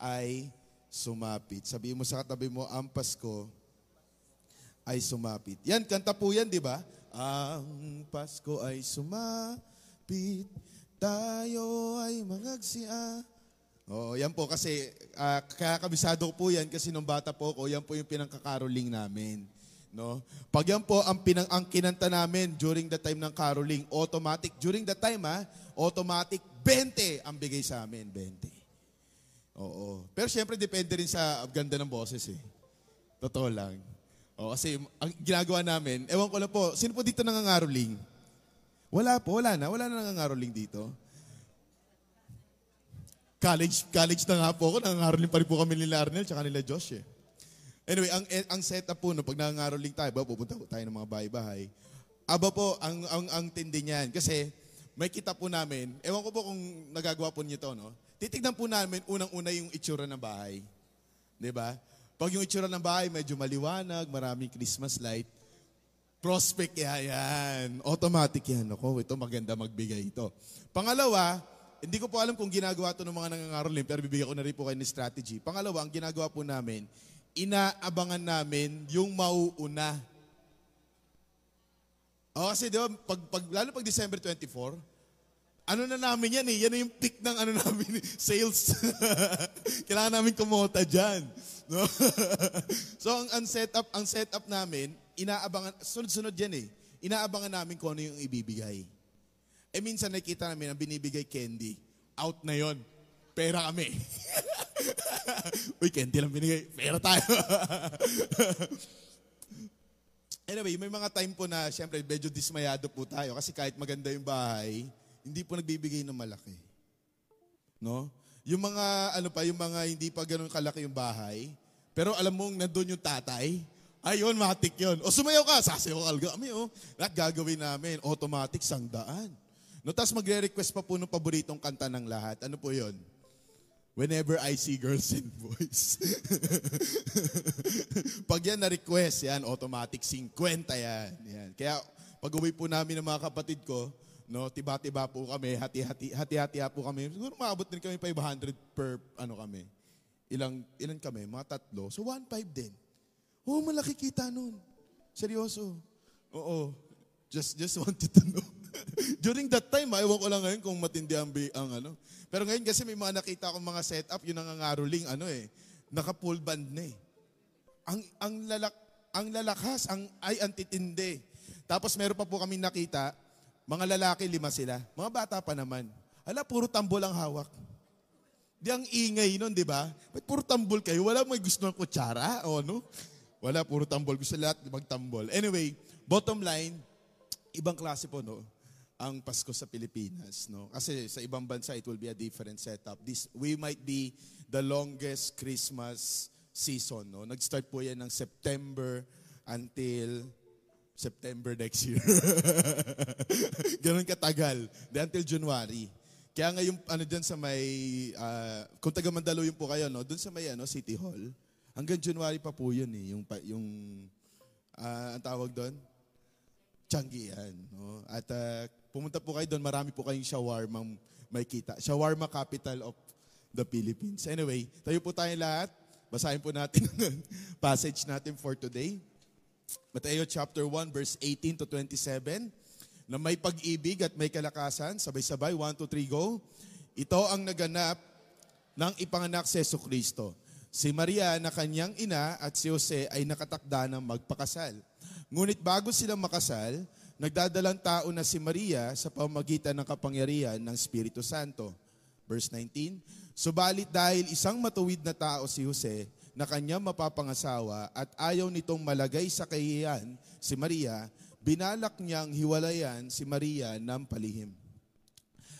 ay sumapit. Sabihin mo sa katabi mo, ang Pasko ay sumapit. Yan, kanta po yan, di ba? Ang Pasko ay sumapit, tayo ay mangagsia. Oo, yan po kasi, uh, kaya kabisado po yan kasi nung bata po ko, yan po yung pinangkakaroling namin. No? Pag yan po ang, pinang, ang kinanta namin during the time ng caroling, automatic, during the time ha, automatic, 20 ang bigay sa amin, 20. Oo. Pero syempre depende rin sa ganda ng boses eh. Totoo lang. O, kasi ang ginagawa namin, ewan ko lang po, sino po dito nangangaroling? Wala po, wala na. Wala na nangangaroling dito. College, college na nga po ako, nangangaroling pa rin po kami nila Arnel tsaka nila Josh eh. Anyway, ang, ang setup po, no, pag nangangaroling tayo, ba, pupunta po tayo ng mga bahay-bahay. Aba po, ang, ang, ang tindi niyan. Kasi may kita po namin, ewan ko po kung nagagawa po niyo to, no? Titignan po namin unang-una yung itsura ng bahay. 'Di ba? Pag yung itsura ng bahay medyo maliwanag, maraming Christmas light, prospect yan, yan. Automatic yan. Ako, ito maganda magbigay ito. Pangalawa, hindi ko po alam kung ginagawa to ng mga nangangaroling, pero bibigyan ko na rin po kayo ng strategy. Pangalawa, ang ginagawa po namin, inaabangan namin yung mauuna. O kasi di ba, pag, pag, lalo pag December 24, ano na namin yan eh, yan na yung peak ng ano namin, sales. Kailangan namin kumota dyan. No? so ang, ang setup, ang setup namin, inaabangan, sunod-sunod yan eh. Inaabangan namin kung ano yung ibibigay. Eh minsan nakita namin ang binibigay candy. Out na yon. Pera kami. Uy, candy lang binigay. Pera tayo. anyway, may mga time po na siyempre medyo dismayado po tayo kasi kahit maganda yung bahay, hindi po nagbibigay ng malaki. No? Yung mga, ano pa, yung mga hindi pa ganun kalaki yung bahay, pero alam mong nandun yung tatay, ayun, matik yun. O sumayaw ka, sasayaw ka kami, oh. Lahat gagawin namin, automatic, sangdaan. No, tapos magre-request pa po ng paboritong kanta ng lahat. Ano po yon? Whenever I see girls and boys. Pag yan na-request, yan, automatic 50 yan. yan. Kaya pag uwi po namin ng mga kapatid ko, no, tiba-tiba po kami, hati-hati, hati-hati po kami. Siguro maabot din kami 500 per, ano kami. Ilang, ilan kami? Mga tatlo. So 1.5 din. Oh, malaki kita nun. Seryoso. Oo. Just, just wanted to know. During that time, ayaw ko lang ngayon kung matindi ang, ang ano. Pero ngayon kasi may mga nakita akong mga setup, yun ang nangangaroling, ano eh, naka-full band na eh. Ang, ang, lalak, ang lalakas, ang, ay antitindi. Tapos meron pa po kami nakita, mga lalaki, lima sila. Mga bata pa naman. Ala, puro tambol ang hawak. Di ang ingay nun, di ba? Ba't puro tambol kayo? Wala may gusto ng kutsara o ano? Wala, puro tambol. Gusto lahat magtambol. Anyway, bottom line, ibang klase po, no? ang Pasko sa Pilipinas. No? Kasi sa ibang bansa, it will be a different setup. This, we might be the longest Christmas season. No? Nag-start po yan ng September until September next year. Ganun katagal. Then until January. Kaya ngayon, ano dyan sa may, uh, kung taga Mandaluyong po kayo, no? dun sa may ano, City Hall, hanggang January pa po yun eh. Yung, yung uh, ang tawag doon? Changi yan. No? At uh, pumunta po kayo doon, marami po kayong shawarma may kita. Shawarma capital of the Philippines. Anyway, tayo po tayo lahat. Basahin po natin ang passage natin for today. Mateo chapter 1 verse 18 to 27 na may pag-ibig at may kalakasan. Sabay-sabay, 1, 2, 3, go. Ito ang naganap ng ipanganak si Yeso Kristo. Si Maria na kanyang ina at si Jose ay nakatakda ng magpakasal. Ngunit bago sila makasal, nagdadalang tao na si Maria sa pamagitan ng kapangyarihan ng Espiritu Santo. Verse 19, Subalit dahil isang matuwid na tao si Jose na kanyang mapapangasawa at ayaw nitong malagay sa kahihiyan si Maria, binalak niyang hiwalayan si Maria ng palihim.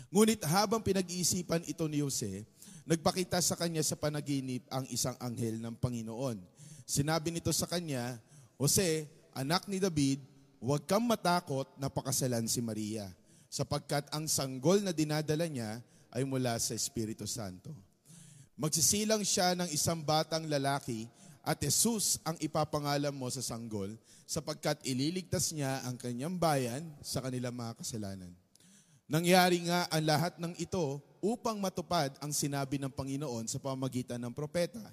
Ngunit habang pinag-iisipan ito ni Jose, nagpakita sa kanya sa panaginip ang isang anghel ng Panginoon. Sinabi nito sa kanya, Jose, anak ni David, huwag kang matakot na pakasalan si Maria, sapagkat ang sanggol na dinadala niya ay mula sa Espiritu Santo. Magsisilang siya ng isang batang lalaki at Jesus ang ipapangalan mo sa sanggol sapagkat ililigtas niya ang kanyang bayan sa kanilang mga kasalanan. Nangyari nga ang lahat ng ito upang matupad ang sinabi ng Panginoon sa pamagitan ng propeta.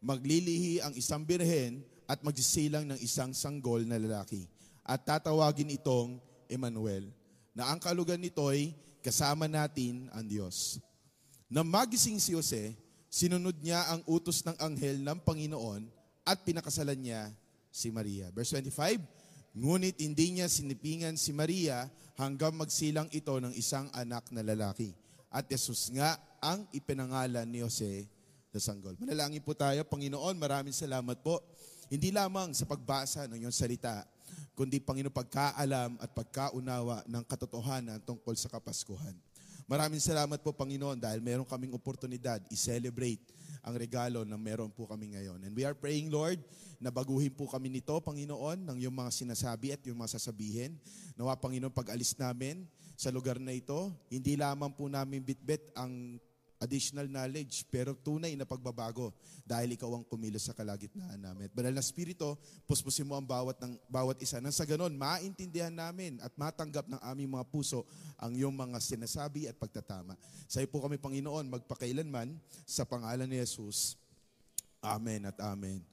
Maglilihi ang isang birhen at magsisilang ng isang sanggol na lalaki. At tatawagin itong Emmanuel, na ang kalugan nito'y kasama natin ang Diyos. Na magising si Jose, sinunod niya ang utos ng anghel ng Panginoon at pinakasalan niya si Maria. Verse 25, Ngunit hindi niya sinipingan si Maria hanggang magsilang ito ng isang anak na lalaki. At Jesus nga ang ipinangalan ni Jose na sanggol. Manalangin po tayo, Panginoon, maraming salamat po. Hindi lamang sa pagbasa ng iyong salita, kundi Panginoon pagkaalam at pagkaunawa ng katotohanan tungkol sa Kapaskuhan. Maraming salamat po Panginoon dahil meron kaming oportunidad i-celebrate ang regalo na meron po kami ngayon. And we are praying, Lord, na baguhin po kami nito, Panginoon, ng yung mga sinasabi at yung mga sasabihin. Nawa, Panginoon, pag alis namin sa lugar na ito, hindi lamang po namin bitbit ang additional knowledge, pero tunay na pagbabago dahil ikaw ang kumilos sa kalagitnaan namin. At banal na Spirito, puspusin mo ang bawat, ng, bawat isa. Nang sa ganon, maintindihan namin at matanggap ng aming mga puso ang iyong mga sinasabi at pagtatama. Sa po kami, Panginoon, magpakailanman sa pangalan ni Jesus. Amen at Amen.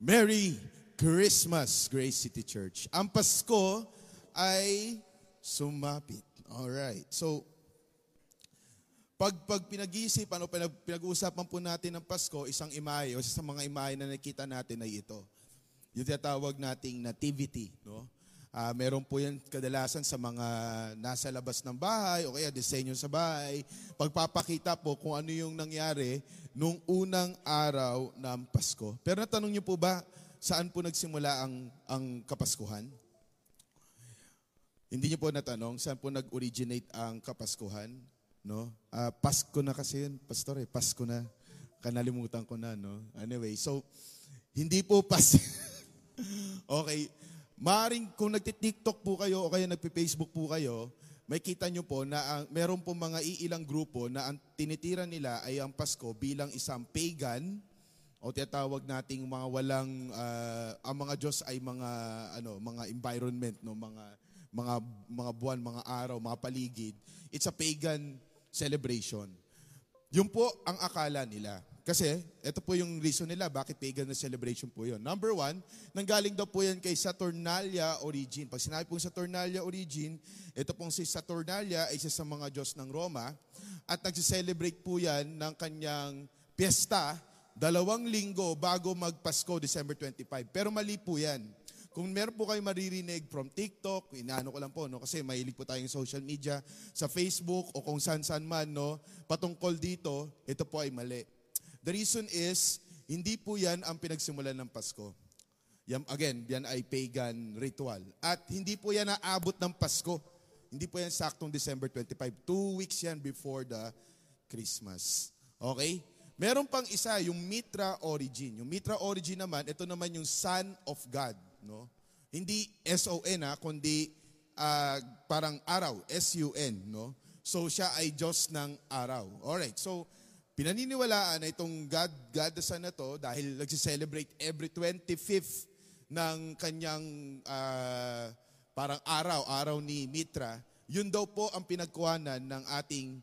Merry Christmas, Grace City Church. Ang Pasko ay sumapit. All right. So, pag, pag pinag-iisipan o pinag, pinag-uusapan po natin ng Pasko, isang imahe o sa mga imahe na nakita natin ay ito. Yung tinatawag nating nativity. No? Uh, meron po yan kadalasan sa mga nasa labas ng bahay o kaya disenyo sa bahay. Pagpapakita po kung ano yung nangyari nung unang araw ng Pasko. Pero natanong niyo po ba, saan po nagsimula ang, ang Kapaskuhan? Hindi niyo po natanong, saan po nag-originate ang Kapaskuhan? No? Uh, Pasko na kasi yun, pastor eh. Pasko na. Kanalimutan ko na, no? Anyway, so, hindi po pas... okay. Maring kung nagti-TikTok po kayo o kaya nagpi-Facebook po kayo, may kita nyo po na ang, meron po mga iilang grupo na ang tinitira nila ay ang Pasko bilang isang pagan o tinatawag nating mga walang uh, ang mga Diyos ay mga ano mga environment no mga mga mga buwan, mga araw, mga paligid. It's a pagan celebration. Yun po ang akala nila. Kasi, ito po yung reason nila bakit pagan na celebration po yun. Number one, nanggaling daw po yan kay Saturnalia origin. Pag sinabi pong Saturnalia origin, ito pong si Saturnalia ay isa sa mga Diyos ng Roma at nagsiselebrate po yan ng kanyang piyesta dalawang linggo bago magpasko, December 25. Pero mali po yan. Kung meron po kayo maririnig from TikTok, inaano ko lang po, no? kasi mahilig po tayong social media, sa Facebook o kung saan-saan man, no? patungkol dito, ito po ay mali. The reason is, hindi po yan ang pinagsimulan ng Pasko. Yan, again, yan ay pagan ritual. At hindi po yan naabot ng Pasko. Hindi po yan saktong December 25. Two weeks yan before the Christmas. Okay? Meron pang isa, yung Mitra origin. Yung Mitra origin naman, ito naman yung Son of God no? Hindi S-O-N ha, kundi uh, parang araw, S-U-N, no? So siya ay Diyos ng araw. Alright, so pinaniniwalaan na itong God, God the Son na to dahil nagsi-celebrate every 25th ng kanyang uh, parang araw, araw ni Mitra, yun daw po ang pinagkuhanan ng ating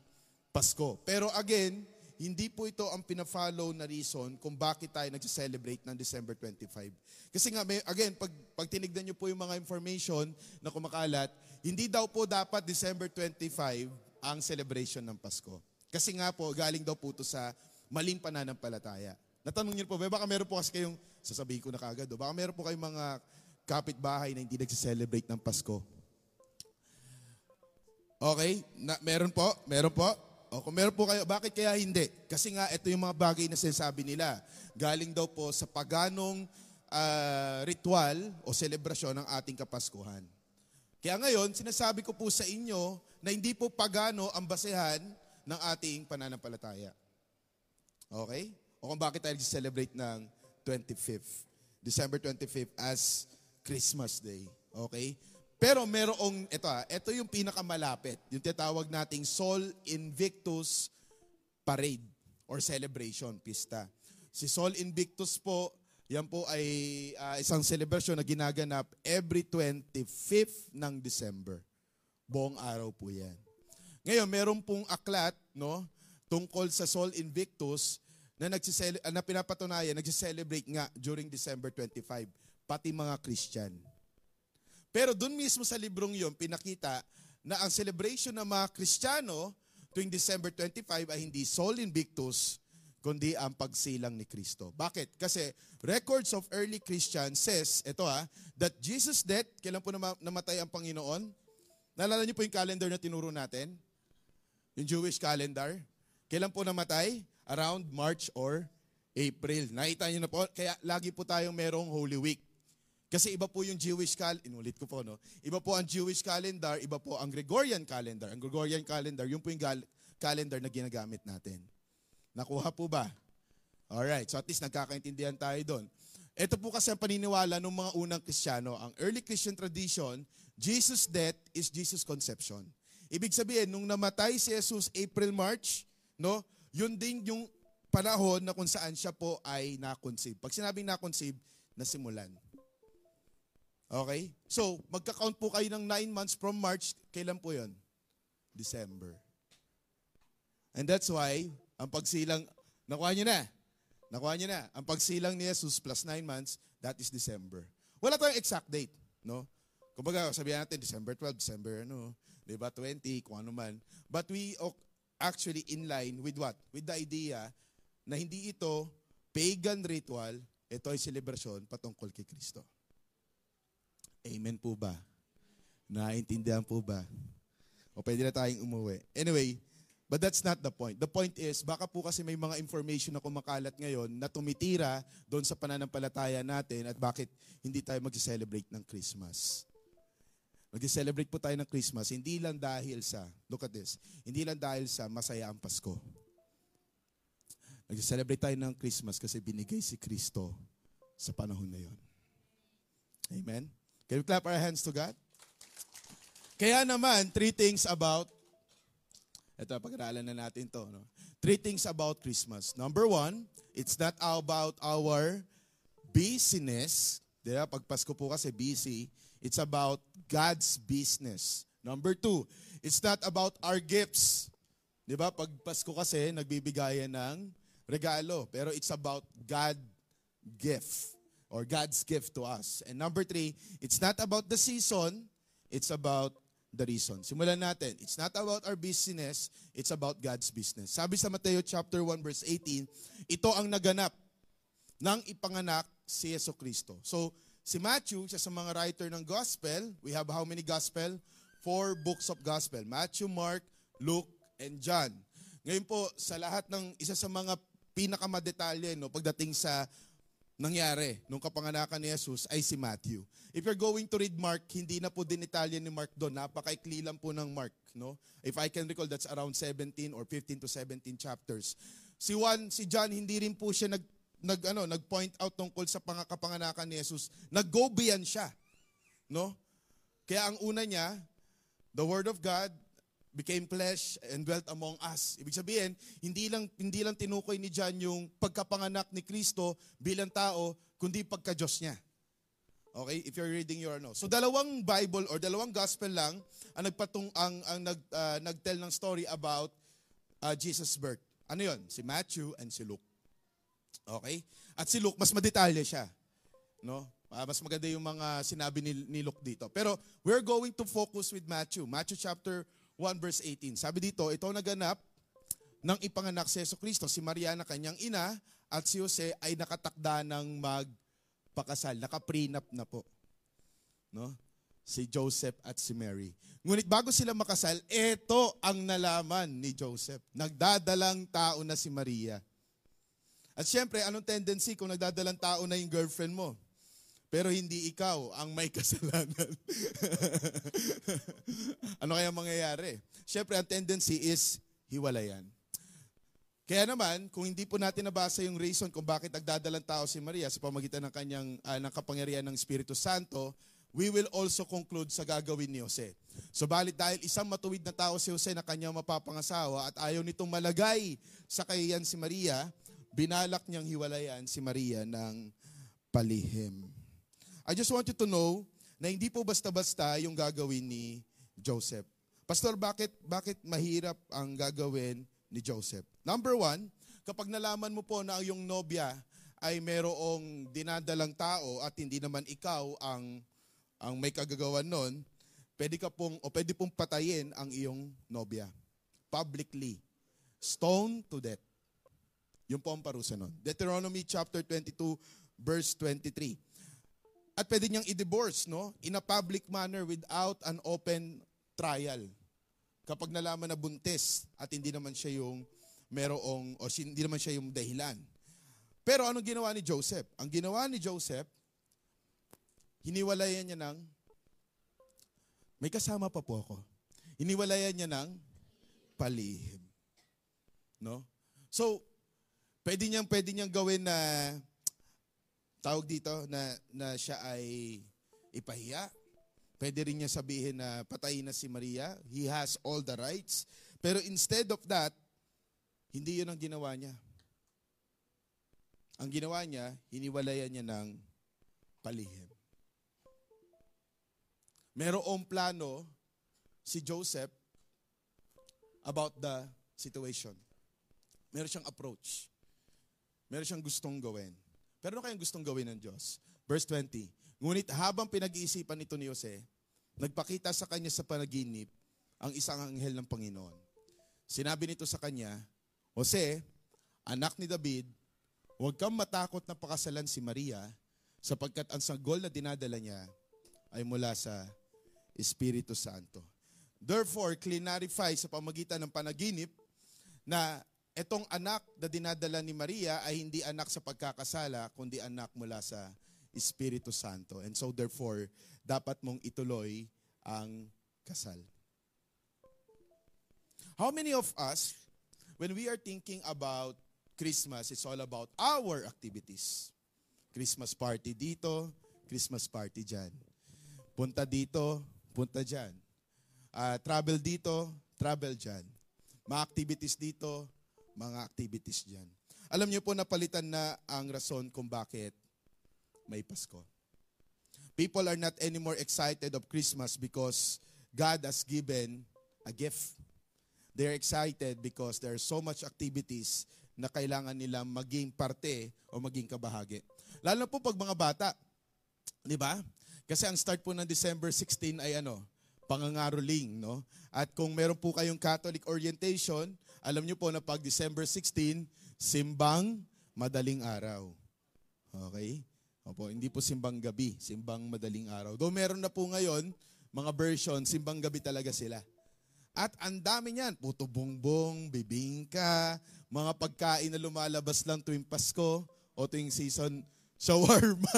Pasko. Pero again, hindi po ito ang pina-follow na reason kung bakit tayo nagse-celebrate ng December 25. Kasi nga, may, again, pag, pag tinignan nyo po yung mga information na kumakalat, hindi daw po dapat December 25 ang celebration ng Pasko. Kasi nga po, galing daw po ito sa maling pananampalataya. Natanong niyo po, baka meron po kasi kayong, sasabihin ko na kagad, do, baka meron po kayong mga kapitbahay na hindi nagse-celebrate ng Pasko. Okay? Na, meron po? Meron po? O kung meron po kayo, bakit kaya hindi? Kasi nga, ito yung mga bagay na sinasabi nila. Galing daw po sa paganong uh, ritual o selebrasyon ng ating Kapaskuhan. Kaya ngayon, sinasabi ko po sa inyo na hindi po pagano ang basehan ng ating pananampalataya. Okay? O kung bakit tayo celebrate ng 25th, December 25th as Christmas Day. Okay? Pero merong, ito ah, ito yung pinakamalapit. Yung tinatawag nating Sol Invictus Parade or Celebration, pista. Si Sol Invictus po, yan po ay uh, isang celebration na ginaganap every 25th ng December. Buong araw po yan. Ngayon, meron pong aklat, no? tungkol sa Sol Invictus na, nagsisele- na pinapatunayan, nagsiselebrate nga during December 25, pati mga Christian. Pero dun mismo sa librong yon pinakita na ang celebration ng mga Kristiyano tuwing December 25 ay hindi Sol Invictus, kundi ang pagsilang ni Kristo. Bakit? Kasi records of early Christians says, ito ha, that Jesus' death, kailan po nama- namatay ang Panginoon? Naalala niyo po yung calendar na tinuro natin? Yung Jewish calendar? Kailan po namatay? Around March or April. Nakita niyo na po, kaya lagi po tayong merong Holy Week. Kasi iba po yung Jewish calendar, inulit ko po, no? Iba po ang Jewish calendar, iba po ang Gregorian calendar. Ang Gregorian calendar, yung po yung gal- calendar na ginagamit natin. Nakuha po ba? Alright, so at least nagkakaintindihan tayo doon. Ito po kasi ang paniniwala ng mga unang Kristiyano. Ang early Christian tradition, Jesus' death is Jesus' conception. Ibig sabihin, nung namatay si Jesus April, March, no, yun din yung panahon na kung saan siya po ay na-conceive. Pag sinabing na-conceive, nasimulan. Okay? So, magka-count po kayo ng 9 months from March. Kailan po yon? December. And that's why, ang pagsilang, nakuha nyo na. Nakuha nyo na. Ang pagsilang ni Jesus plus 9 months, that is December. Wala tayong exact date, no? Kumbaga, sabihan natin, December 12, December, ano, di ba, 20, kung ano man. But we actually in line with what? With the idea na hindi ito pagan ritual, ito ay celebration patungkol kay Kristo. Amen po ba? Naintindihan po ba? O pwede na tayong umuwi. Anyway, but that's not the point. The point is, baka po kasi may mga information na kumakalat ngayon na tumitira doon sa pananampalataya natin at bakit hindi tayo mag-celebrate ng Christmas. Mag-celebrate po tayo ng Christmas, hindi lang dahil sa, look at this, hindi lang dahil sa masaya ang Pasko. Mag-celebrate tayo ng Christmas kasi binigay si Kristo sa panahon na yon. Amen? Can we clap our hands to God? Kaya naman, three things about, ito, pag-aralan na natin to. No? Three things about Christmas. Number one, it's not about our busyness. Di ba? Pag Pasko po kasi busy, it's about God's business. Number two, it's not about our gifts. Di ba? Pag Pasko kasi, nagbibigayan ng regalo. Pero it's about God gift or God's gift to us. And number three, it's not about the season, it's about the reason. Simulan natin. It's not about our business, it's about God's business. Sabi sa Mateo chapter 1 verse 18, ito ang naganap ng ipanganak si Yeso Kristo. So, si Matthew, siya sa mga writer ng gospel, we have how many gospel? Four books of gospel. Matthew, Mark, Luke, and John. Ngayon po, sa lahat ng isa sa mga pinakamadetalye no, pagdating sa nangyari nung kapanganakan ni Jesus ay si Matthew. If you're going to read Mark, hindi na po din Italian ni Mark doon. Napakaikli lang po ng Mark. No? If I can recall, that's around 17 or 15 to 17 chapters. Si Juan, si John, hindi rin po siya nag, nag, ano, nag-point out tungkol sa pangakapanganakan ni Jesus. Nag-go beyond siya. No? Kaya ang una niya, the Word of God became flesh and dwelt among us. Ibig sabihin, hindi lang hindi lang tinukoy ni John yung pagkapanganak ni Kristo bilang tao, kundi pagka-Diyos niya. Okay? If you're reading your ano. So dalawang Bible or dalawang gospel lang ang nagpatung ang ang nag uh, nagtell ng story about uh, Jesus' birth. Ano 'yon? Si Matthew and si Luke. Okay? At si Luke mas madetalye siya. No? Uh, mas maganda yung mga sinabi ni, ni Luke dito. Pero we're going to focus with Matthew. Matthew chapter 1 verse 18. Sabi dito, ito naganap ng ipanganak si Yeso Kristo. Si Maria na kanyang ina at si Jose ay nakatakda ng magpakasal. Naka-prenup na po. No? Si Joseph at si Mary. Ngunit bago sila makasal, ito ang nalaman ni Joseph. Nagdadalang tao na si Maria. At syempre, anong tendency kung nagdadalang tao na yung girlfriend mo? Pero hindi ikaw ang may kasalanan. ano kaya mangyayari? Siyempre, ang tendency is hiwalayan. Kaya naman, kung hindi po natin nabasa yung reason kung bakit nagdadalang tao si Maria sa pamagitan ng kanyang uh, ng kapangyarihan ng Espiritu Santo, we will also conclude sa gagawin ni Jose. So balit dahil isang matuwid na tao si Jose na kanyang mapapangasawa at ayaw nitong malagay sa kahiyan si Maria, binalak niyang hiwalayan si Maria ng palihim. I just want you to know na hindi po basta-basta yung gagawin ni Joseph. Pastor, bakit bakit mahirap ang gagawin ni Joseph? Number one, kapag nalaman mo po na iyong nobya ay merong dinadalang tao at hindi naman ikaw ang ang may kagagawan nun, pwede ka pong, o pwede pong patayin ang iyong nobya. Publicly. Stone to death. Yung po ang parusa nun. Deuteronomy chapter 22, verse 23. At pwede niyang i-divorce, no? In a public manner without an open trial. Kapag nalaman na buntis at hindi naman siya yung merong, o hindi naman siya yung dahilan. Pero anong ginawa ni Joseph? Ang ginawa ni Joseph, hiniwalayan niya ng, may kasama pa po ako, hiniwalayan niya ng palihim. No? So, pwede niyang, pwede niyang gawin na, tawag dito, na, na siya ay ipahiya. Pwede rin niya sabihin na patayin na si Maria. He has all the rights. Pero instead of that, hindi yun ang ginawa niya. Ang ginawa niya, hiniwalayan niya ng palihim. Merong plano si Joseph about the situation. Meron siyang approach. Meron siyang gustong gawin. Pero ano kayang gustong gawin ng Diyos? Verse 20. Ngunit habang pinag-iisipan nito ni Jose, nagpakita sa kanya sa panaginip ang isang anghel ng Panginoon. Sinabi nito sa kanya, Jose, anak ni David, huwag kang matakot na pakasalan si Maria sapagkat ang sanggol na dinadala niya ay mula sa Espiritu Santo. Therefore, clarify sa pamagitan ng panaginip na itong anak na dinadala ni Maria ay hindi anak sa pagkakasala, kundi anak mula sa Espiritu Santo. And so therefore, dapat mong ituloy ang kasal. How many of us, when we are thinking about Christmas, it's all about our activities. Christmas party dito, Christmas party dyan. Punta dito, punta dyan. Uh, travel dito, travel dyan. Mga activities dito, mga activities dyan. Alam niyo po napalitan na ang rason kung bakit may Pasko. People are not anymore excited of Christmas because God has given a gift. They're excited because there are so much activities na kailangan nila maging parte o maging kabahagi. Lalo po pag mga bata, di ba? Kasi ang start po ng December 16 ay ano, pangangaroling, no? At kung meron po kayong Catholic orientation, alam niyo po na pag December 16, simbang madaling araw. Okay? Opo, hindi po simbang gabi, simbang madaling araw. Though meron na po ngayon, mga version, simbang gabi talaga sila. At ang dami niyan, puto bongbong, bibingka, mga pagkain na lumalabas lang tuwing Pasko o tuwing season Shawarma.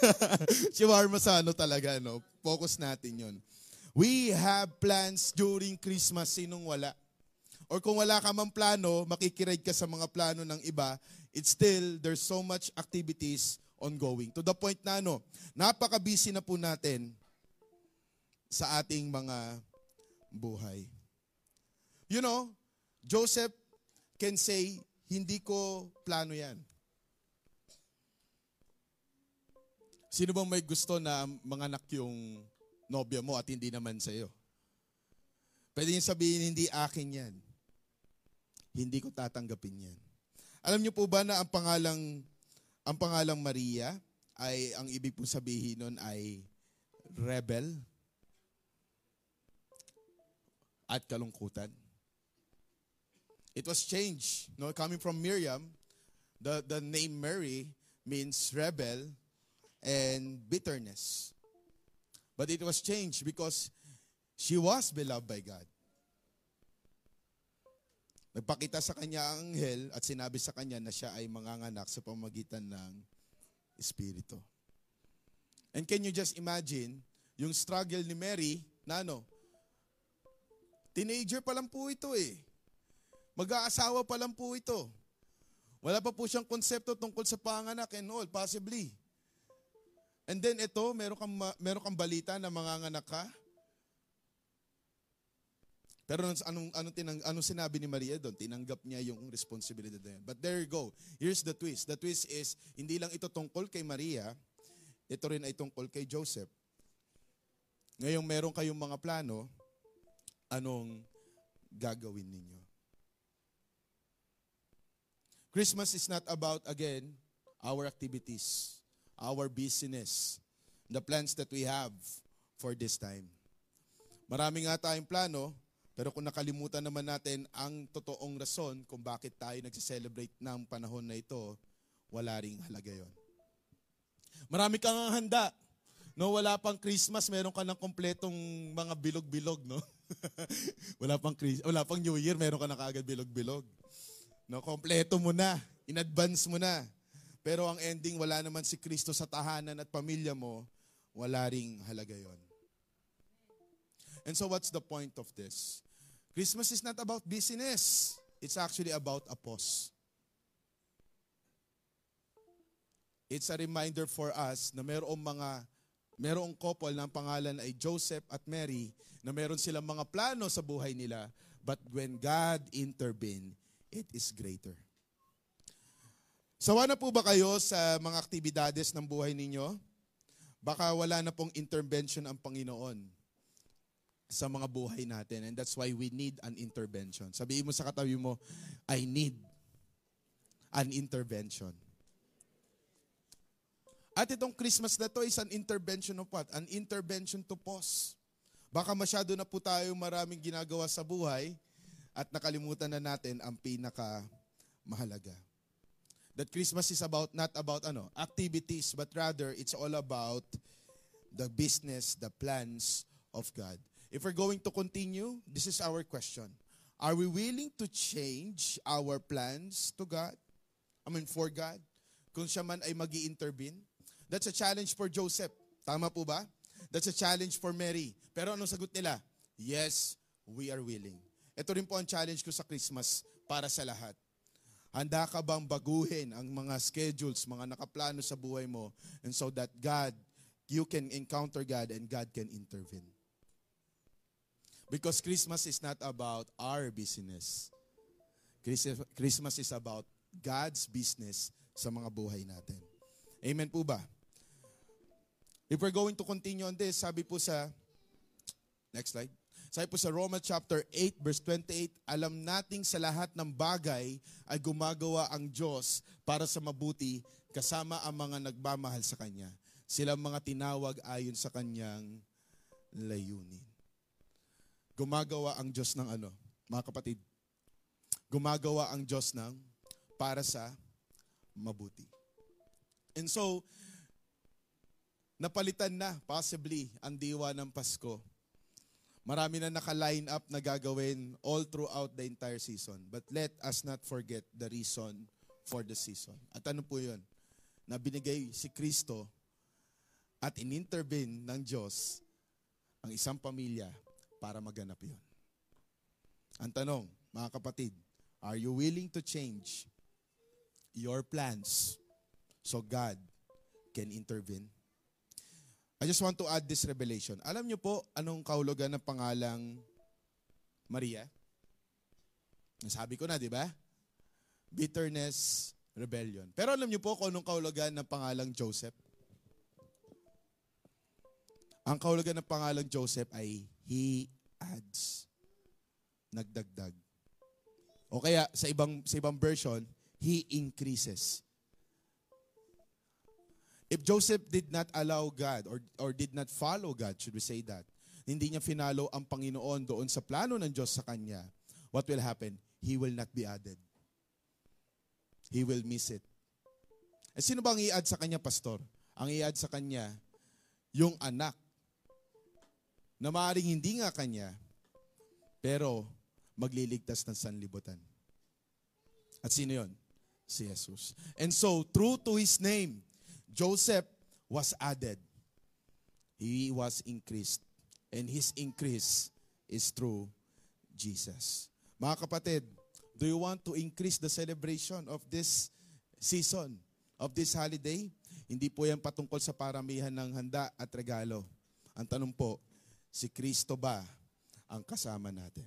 Shawarma sa ano talaga, no? Focus natin yon. We have plans during Christmas, sinong wala? Or kung wala ka mang plano, makikiride ka sa mga plano ng iba, it's still, there's so much activities ongoing. To the point na ano, napaka-busy na po natin sa ating mga buhay. You know, Joseph can say, hindi ko plano yan. Sino bang may gusto na manganak yung nobya mo at hindi naman sa'yo? Pwede niyo sabihin, hindi akin yan. Hindi ko tatanggapin yan. Alam niyo po ba na ang pangalang, ang pangalang Maria ay, ang ibig po sabihin nun ay rebel at kalungkutan. It was changed. No? Coming from Miriam, the, the name Mary means rebel and bitterness. But it was changed because she was beloved by God. Nagpakita sa kanya ang anghel at sinabi sa kanya na siya ay manganganak sa pamagitan ng Espiritu. And can you just imagine yung struggle ni Mary na ano, teenager pa lang po ito eh. Mag-aasawa pa lang po ito. Wala pa po siyang konsepto tungkol sa panganak and all, possibly. And then ito, meron kang, meron kang balita na manganganak ka. Pero anong, anong, tinang, anong sinabi ni Maria doon? Tinanggap niya yung responsibility na yun. But there you go. Here's the twist. The twist is, hindi lang ito tungkol kay Maria, ito rin ay tungkol kay Joseph. Ngayong meron kayong mga plano, anong gagawin ninyo? Christmas is not about, again, our activities, our business, the plans that we have for this time. Marami nga tayong plano, pero kung nakalimutan naman natin ang totoong rason kung bakit tayo nagse-celebrate ng panahon na ito, wala ring halaga yon. Marami kang handa. No, wala pang Christmas, meron ka ng kompletong mga bilog-bilog, no? wala pang Chris, wala pang New Year, meron ka na kaagad bilog-bilog. No, kompleto mo na, in advance mo na. Pero ang ending, wala naman si Kristo sa tahanan at pamilya mo, wala ring halaga yon. And so what's the point of this? Christmas is not about business. It's actually about a pause. It's a reminder for us na mayroong mga merong couple na ang pangalan ay Joseph at Mary na meron silang mga plano sa buhay nila but when God intervened, it is greater. Sawa na po ba kayo sa mga aktibidades ng buhay ninyo? Baka wala na pong intervention ang Panginoon sa mga buhay natin and that's why we need an intervention. Sabihin mo sa katabi mo, I need an intervention. At itong Christmas na to is an intervention of what? An intervention to pause. Baka masyado na po tayo maraming ginagawa sa buhay at nakalimutan na natin ang pinaka mahalaga. That Christmas is about not about ano, activities but rather it's all about the business, the plans of God. If we're going to continue, this is our question. Are we willing to change our plans to God? I mean, for God? Kung siya man ay mag intervene That's a challenge for Joseph. Tama po ba? That's a challenge for Mary. Pero anong sagot nila? Yes, we are willing. Ito rin po ang challenge ko sa Christmas para sa lahat. Handa ka bang baguhin ang mga schedules, mga nakaplano sa buhay mo and so that God, you can encounter God and God can intervene. Because Christmas is not about our business. Christmas is about God's business sa mga buhay natin. Amen po ba? If we're going to continue on this, sabi po sa, next slide. Sabi po sa Romans chapter 8 verse 28, alam nating sa lahat ng bagay ay gumagawa ang Diyos para sa mabuti kasama ang mga nagmamahal sa Kanya. Sila mga tinawag ayon sa Kanyang layunin. Gumagawa ang Diyos ng ano? Mga kapatid, gumagawa ang Diyos ng para sa mabuti. And so, napalitan na possibly ang diwa ng Pasko. Marami na naka-line up na gagawin all throughout the entire season. But let us not forget the reason for the season. At ano po yun? Na binigay si Kristo at inintervene ng Diyos ang isang pamilya para maganap yun. Ang tanong, mga kapatid, are you willing to change your plans so God can intervene? I just want to add this revelation. Alam niyo po anong kahulugan ng pangalang Maria? Sabi ko na, di ba? Bitterness, rebellion. Pero alam niyo po kung anong kahulugan ng pangalang Joseph? Ang kahulugan ng pangalang Joseph ay he adds. Nagdagdag. O kaya sa ibang sa ibang version, he increases. If Joseph did not allow God or, or did not follow God, should we say that, hindi niya finalo ang Panginoon doon sa plano ng Diyos sa kanya, what will happen? He will not be added. He will miss it. Eh, sino bang i-add sa kanya, pastor? Ang i-add sa kanya, yung anak na maaaring hindi nga kanya, pero magliligtas ng sanlibutan. At sino yon? Si Jesus. And so, true to His name, Joseph was added. He was increased. And his increase is through Jesus. Mga kapatid, do you want to increase the celebration of this season, of this holiday? Hindi po yan patungkol sa paramihan ng handa at regalo. Ang tanong po, si Kristo ba ang kasama natin?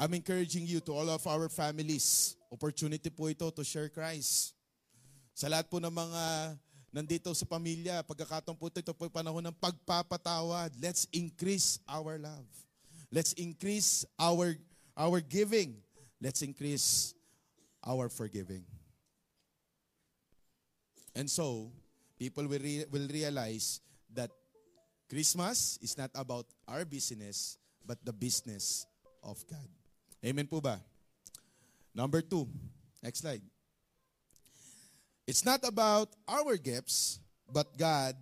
I'm encouraging you to all of our families. Opportunity po ito to share Christ. Sa lahat po ng mga nandito sa pamilya, pagkakataon po ito, ito po panahon ng pagpapatawad. Let's increase our love. Let's increase our, our giving. Let's increase our forgiving. And so, people will, re- will realize Christmas is not about our business, but the business of God. Amen po ba? Number two, next slide. It's not about our gifts, but God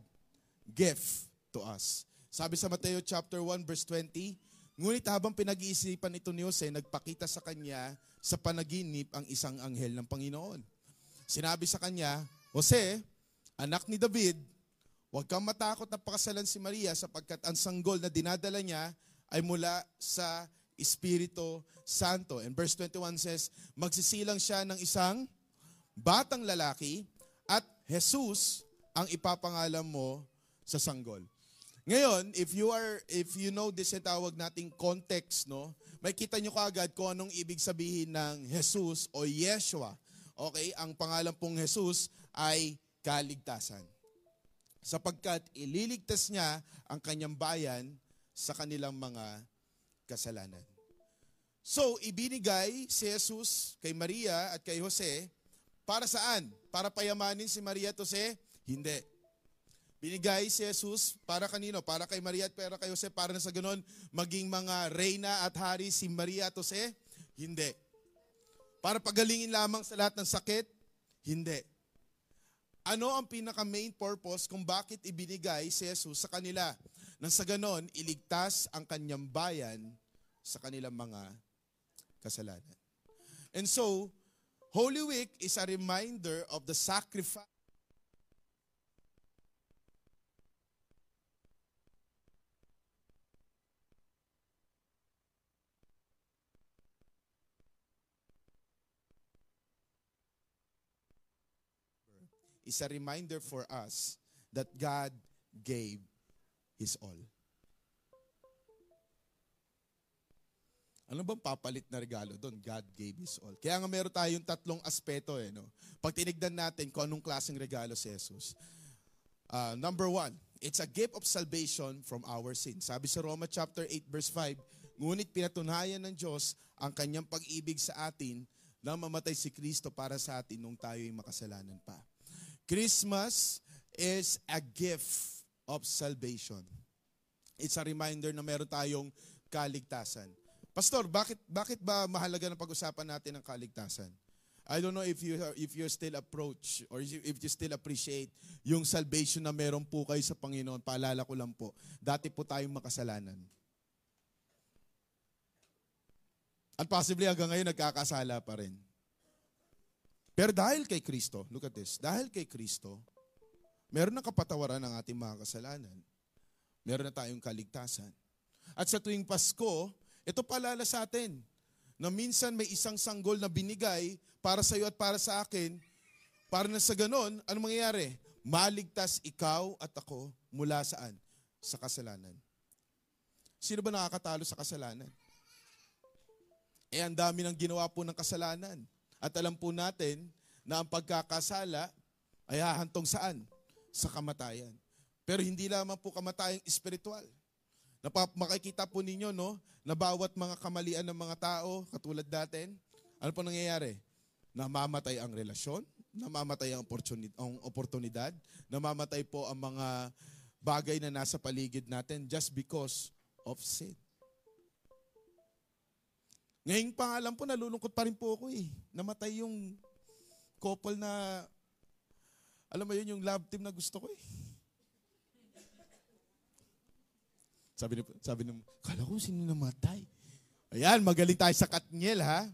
gift to us. Sabi sa Mateo chapter 1 verse 20, ngunit habang pinag-iisipan ito ni Jose, nagpakita sa kanya sa panaginip ang isang anghel ng Panginoon. Sinabi sa kanya, Jose, anak ni David, huwag kang matakot na pakasalan si Maria sapagkat ang sanggol na dinadala niya ay mula sa Espiritu Santo. And verse 21 says, magsisilang siya ng isang batang lalaki at Jesus ang ipapangalan mo sa sanggol. Ngayon, if you are if you know this yung tawag nating context, no? May kita nyo kaagad kung anong ibig sabihin ng Jesus o Yeshua. Okay, ang pangalan pong Jesus ay kaligtasan. Sapagkat ililigtas niya ang kanyang bayan sa kanilang mga kasalanan. So, ibinigay si Jesus kay Maria at kay Jose para saan? Para payamanin si Maria at Jose? Hindi. Binigay si Jesus para kanino? Para kay Maria at para kay Jose, para na sa ganon maging mga reyna at hari si Maria at Jose? Hindi. Para pagalingin lamang sa lahat ng sakit? Hindi. Ano ang pinaka main purpose kung bakit ibinigay si Jesus sa kanila? Nang sa ganon, iligtas ang kanyang bayan sa kanilang mga kasalanan. And so, Holy Week is a reminder of the sacrifice is a reminder for us that God gave His all. Ano bang papalit na regalo doon? God gave His all. Kaya nga meron tayong tatlong aspeto eh. No? Pag tinigdan natin kung anong klaseng regalo si Jesus. Uh, number one, it's a gift of salvation from our sins. Sabi sa Roma chapter 8 verse 5, Ngunit pinatunayan ng Diyos ang kanyang pag-ibig sa atin na mamatay si Kristo para sa atin nung tayo'y makasalanan pa. Christmas is a gift of salvation. It's a reminder na meron tayong kaligtasan. Pastor, bakit bakit ba mahalaga na pag-usapan natin ang kaligtasan? I don't know if you if you still approach or if you still appreciate yung salvation na meron po kayo sa Panginoon. Paalala ko lang po, dati po tayong makasalanan. And possibly hanggang ngayon nagkakasala pa rin. Pero dahil kay Kristo, look at this, dahil kay Kristo, meron na kapatawaran ng ating mga kasalanan. Meron na tayong kaligtasan. At sa tuwing Pasko, ito palala sa atin na minsan may isang sanggol na binigay para sa iyo at para sa akin, para na sa ganon, ano mangyayari? Maligtas ikaw at ako mula saan? Sa kasalanan. Sino ba nakakatalo sa kasalanan? Eh, ang dami ng ginawa po ng kasalanan. At alam po natin na ang pagkakasala ay hahantong saan? Sa kamatayan. Pero hindi lamang po kamatayang espiritual. Napap makikita po ninyo no, na bawat mga kamalian ng mga tao, katulad natin, ano po nangyayari? Namamatay ang relasyon, namamatay ang ang oportunidad, namamatay po ang mga bagay na nasa paligid natin just because of sin. Ngayong pangalan po, nalulungkot pa rin po ako eh. Namatay yung couple na, alam mo yun, yung love team na gusto ko eh. Sabi ni, sabi ni, kala ko sino namatay. Ayan, magaling tayo sa Katniel ha.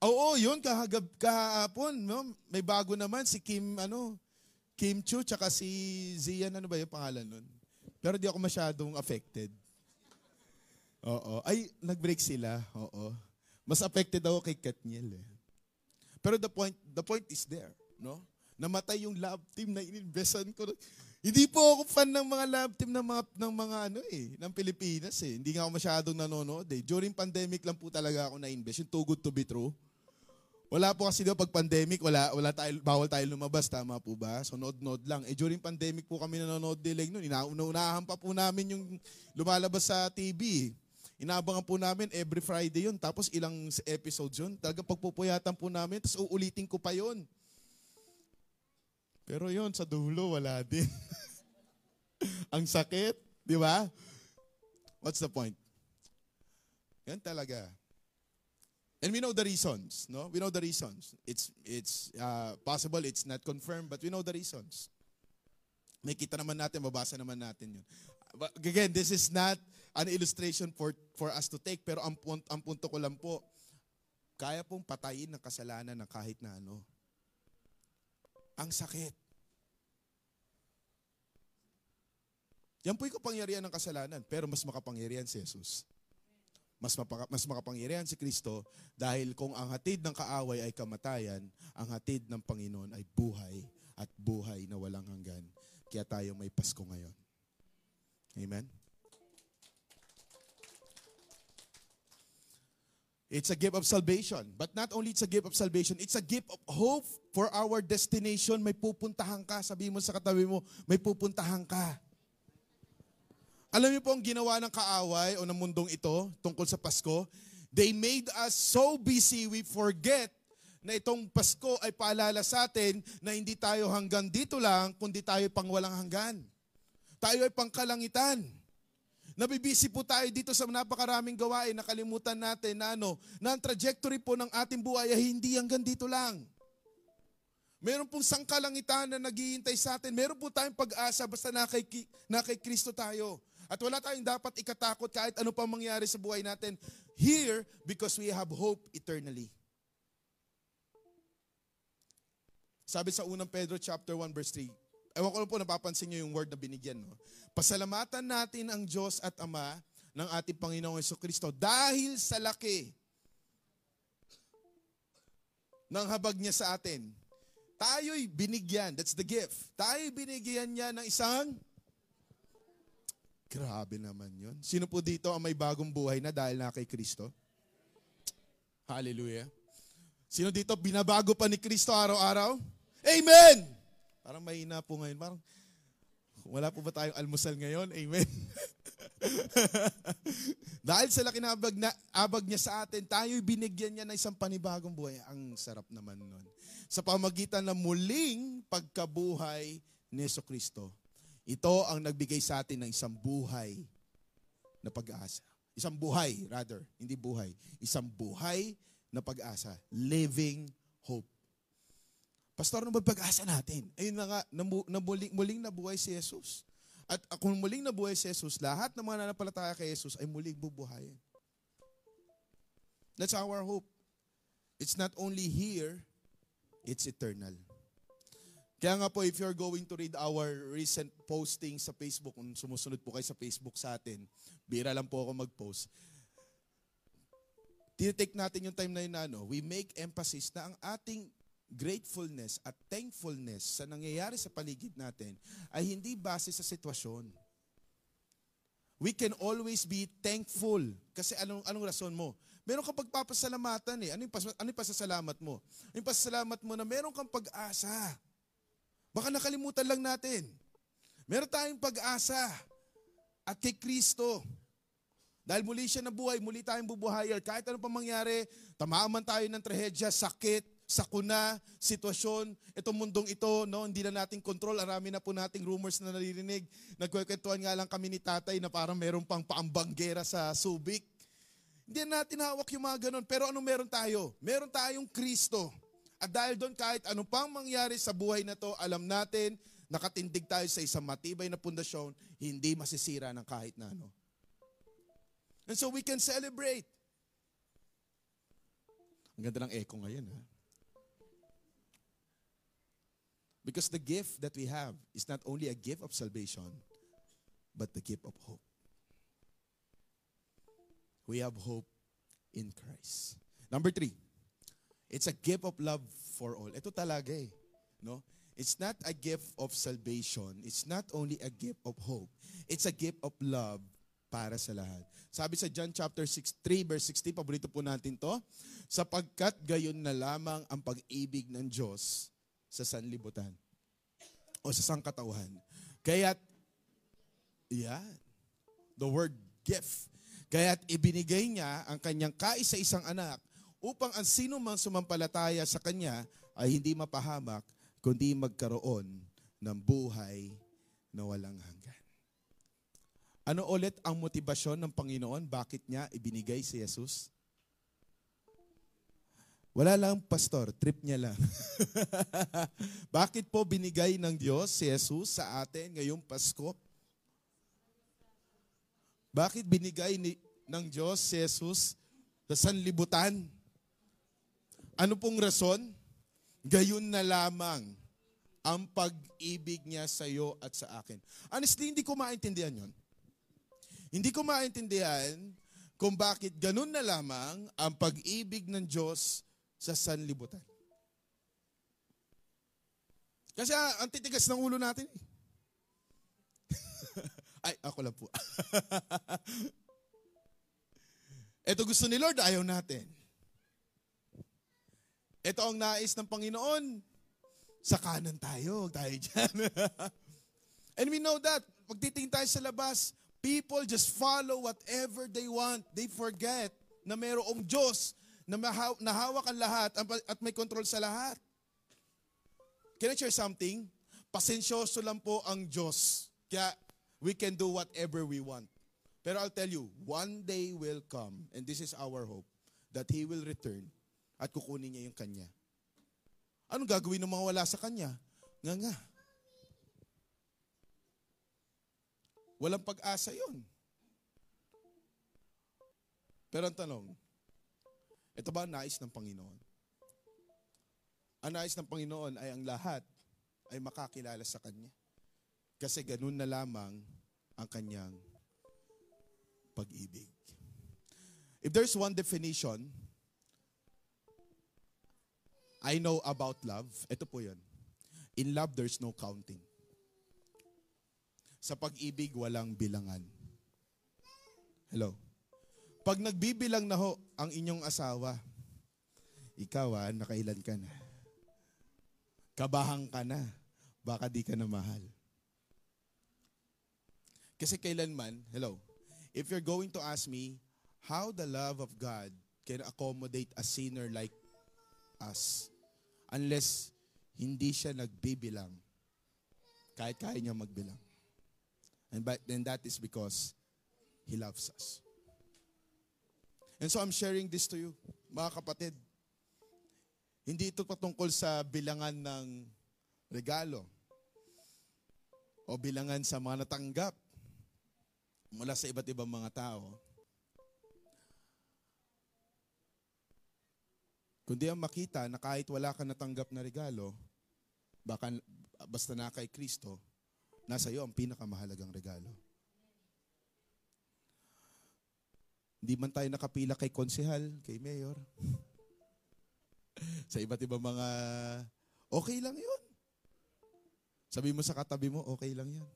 Oo, yun, kahagab, kahapon, no? may bago naman si Kim, ano, Kim Chu, tsaka si Zian, ano ba yung pangalan nun? Pero di ako masyadong affected. Oo. Ay, nag-break sila. Oo. Mas affected ako kay Katniel eh. Pero the point, the point is there, no? Namatay yung love team na ininvestan ko. Hindi po ako fan ng mga love team ng mga, ng mga ano eh, ng Pilipinas eh. Hindi nga ako masyadong nanonood eh. During pandemic lang po talaga ako na-invest. Yung too good to be true. Wala po kasi daw pag pandemic, wala, wala tayo, bawal tayo lumabas, tama po ba? So nood-nood lang. Eh during pandemic po kami nanonood dilig noon. Inaunahan pa po namin yung lumalabas sa TV. Inaabangan po namin every Friday yun. Tapos ilang episodes yun. Talaga pagpupuyatan po namin. Tapos uulitin ko pa yun. Pero yun, sa dulo, wala din. Ang sakit, di ba? What's the point? Yan talaga. And we know the reasons, no? We know the reasons. It's it's uh, possible it's not confirmed, but we know the reasons. May kita naman natin, mabasa naman natin yun. But again, this is not an illustration for for us to take, pero ang, ang punto ko lang po, kaya pong patayin ng kasalanan ng kahit na ano. Ang sakit. Yan po'y kapangyarihan ng kasalanan, pero mas makapangyarihan si Jesus mas, mapaka, mas makapangyarihan si Kristo dahil kung ang hatid ng kaaway ay kamatayan, ang hatid ng Panginoon ay buhay at buhay na walang hanggan. Kaya tayo may Pasko ngayon. Amen? It's a gift of salvation. But not only it's a gift of salvation, it's a gift of hope for our destination. May pupuntahan ka. Sabi mo sa katabi mo, may pupuntahan ka. Alam niyo po ang ginawa ng kaaway o ng mundong ito tungkol sa Pasko? They made us so busy we forget na itong Pasko ay paalala sa atin na hindi tayo hanggang dito lang, kundi tayo pang walang hanggan. Tayo ay pangkalangitan. Nabibisi po tayo dito sa napakaraming gawain, nakalimutan natin na ano, na ang trajectory po ng ating buhay ay hindi hanggang dito lang. Meron pong sangkalangitan na naghihintay sa atin. Meron po tayong pag-asa basta na kay, na kay Kristo tayo. At wala tayong dapat ikatakot kahit ano pa mangyari sa buhay natin. Here, because we have hope eternally. Sabi sa unang Pedro chapter 1 verse 3, ewan ko po napapansin niyo yung word na binigyan. No? Pasalamatan natin ang Diyos at Ama ng ating Panginoong Yeso Kristo dahil sa laki ng habag niya sa atin. Tayo'y binigyan, that's the gift. Tayo'y binigyan niya ng isang Grabe naman yon. Sino po dito ang may bagong buhay na dahil na kay Kristo? Hallelujah. Sino dito binabago pa ni Kristo araw-araw? Amen! Parang mahina po ngayon. Parang wala po ba tayong almusal ngayon? Amen. Dahil sa laki na abag, na abag niya sa atin, tayo'y binigyan niya ng isang panibagong buhay. Ang sarap naman nun. Sa pamagitan ng muling pagkabuhay ni Yeso Kristo. Ito ang nagbigay sa atin ng isang buhay na pag-asa. Isang buhay, rather, hindi buhay. Isang buhay na pag-asa. Living hope. Pastor, ano ba pag-asa natin? Ayun na nga, na muling, muling nabuhay si Jesus. At kung muling nabuhay si Jesus, lahat ng mga nanampalataya kay Jesus ay muling bubuhayin. That's our hope. It's not only here, it's eternal. Kaya nga po, if you're going to read our recent posting sa Facebook, kung sumusunod po kayo sa Facebook sa atin, bira lang po ako mag-post, tinitake natin yung time na yun na ano, we make emphasis na ang ating gratefulness at thankfulness sa nangyayari sa paligid natin ay hindi base sa sitwasyon. We can always be thankful. Kasi anong, anong rason mo? Meron kang pagpapasalamatan eh. Ano yung, pas, ano yung pasasalamat mo? Yung pasasalamat mo na meron kang pag-asa Baka nakalimutan lang natin. Meron tayong pag-asa at kay Kristo. Dahil muli siya nabuhay, muli tayong bubuhayan. Kahit ano pa mangyari, tamaman tayo ng trahedya, sakit, sakuna, sitwasyon, itong mundong ito, no, hindi na nating control. Arami na po nating rumors na naririnig. Nagkwekwentuhan nga lang kami ni tatay na parang meron pang paambanggera sa Subic. Hindi natin hawak yung mga ganun. Pero ano meron tayo? Meron tayong Kristo. At dahil doon kahit ano pang mangyari sa buhay na to, alam natin, nakatindig tayo sa isang matibay na pundasyon, hindi masisira ng kahit na ano. And so we can celebrate. Ang ganda ng echo ngayon, ha? Because the gift that we have is not only a gift of salvation, but the gift of hope. We have hope in Christ. Number three, It's a gift of love for all. Ito talaga eh. No? It's not a gift of salvation. It's not only a gift of hope. It's a gift of love para sa lahat. Sabi sa John chapter 6, 3 verse 16, paborito po natin to, sapagkat gayon na lamang ang pag-ibig ng Diyos sa sanlibutan o sa sangkatauhan. Kaya, yeah, the word gift. Kaya't ibinigay niya ang kanyang kaisa-isang anak upang ang sino mang sumampalataya sa kanya ay hindi mapahamak, kundi magkaroon ng buhay na walang hanggan. Ano ulit ang motibasyon ng Panginoon? Bakit niya ibinigay si Jesus? Wala lang, pastor. Trip niya lang. Bakit po binigay ng Diyos si Jesus sa atin ngayong Pasko? Bakit binigay ni, ng Diyos si Jesus sa sanlibutan? Ano pong rason? Gayon na lamang ang pag-ibig niya sa iyo at sa akin. Honestly, hindi ko maintindihan yon. Hindi ko maintindihan kung bakit ganun na lamang ang pag-ibig ng Diyos sa sanlibutan. Kasi ah, ang titigas ng ulo natin eh. Ay, ako lang po. Ito gusto ni Lord, ayaw natin. Ito ang nais ng Panginoon. Sa kanan tayo, tayo dyan. And we know that, pagtitingin tayo sa labas, people just follow whatever they want. They forget na mayroong Diyos na nahawak ang lahat at may control sa lahat. Can I share something? Pasensyoso lang po ang Diyos. Kaya we can do whatever we want. Pero I'll tell you, one day will come, and this is our hope, that He will return at kukunin niya yung Kanya. Anong gagawin ng mga wala sa Kanya? Nga nga. Walang pag-asa yon. Pero ang tanong, ito ba ang nais ng Panginoon? Ang nais ng Panginoon ay ang lahat ay makakilala sa Kanya. Kasi ganun na lamang ang Kanyang pag-ibig. If there's one definition I know about love, ito po yun. In love, there's no counting. Sa pag-ibig, walang bilangan. Hello? Pag nagbibilang na ho ang inyong asawa, ikaw ah, nakailan ka na. Kabahang ka na. Baka di ka na mahal. Kasi kailanman, hello, if you're going to ask me how the love of God can accommodate a sinner like us, unless hindi siya nagbibilang, kahit kaya niya magbilang. And but, then that is because He loves us. And so I'm sharing this to you, mga kapatid. Hindi ito patungkol sa bilangan ng regalo o bilangan sa mga natanggap mula sa iba't ibang mga tao. Kundi ang makita na kahit wala ka natanggap na regalo, baka basta na kay Kristo, nasa iyo ang pinakamahalagang regalo. Hindi man tayo nakapila kay konsehal, kay mayor. sa iba't ibang mga, okay lang yun. Sabi mo sa katabi mo, okay lang yan.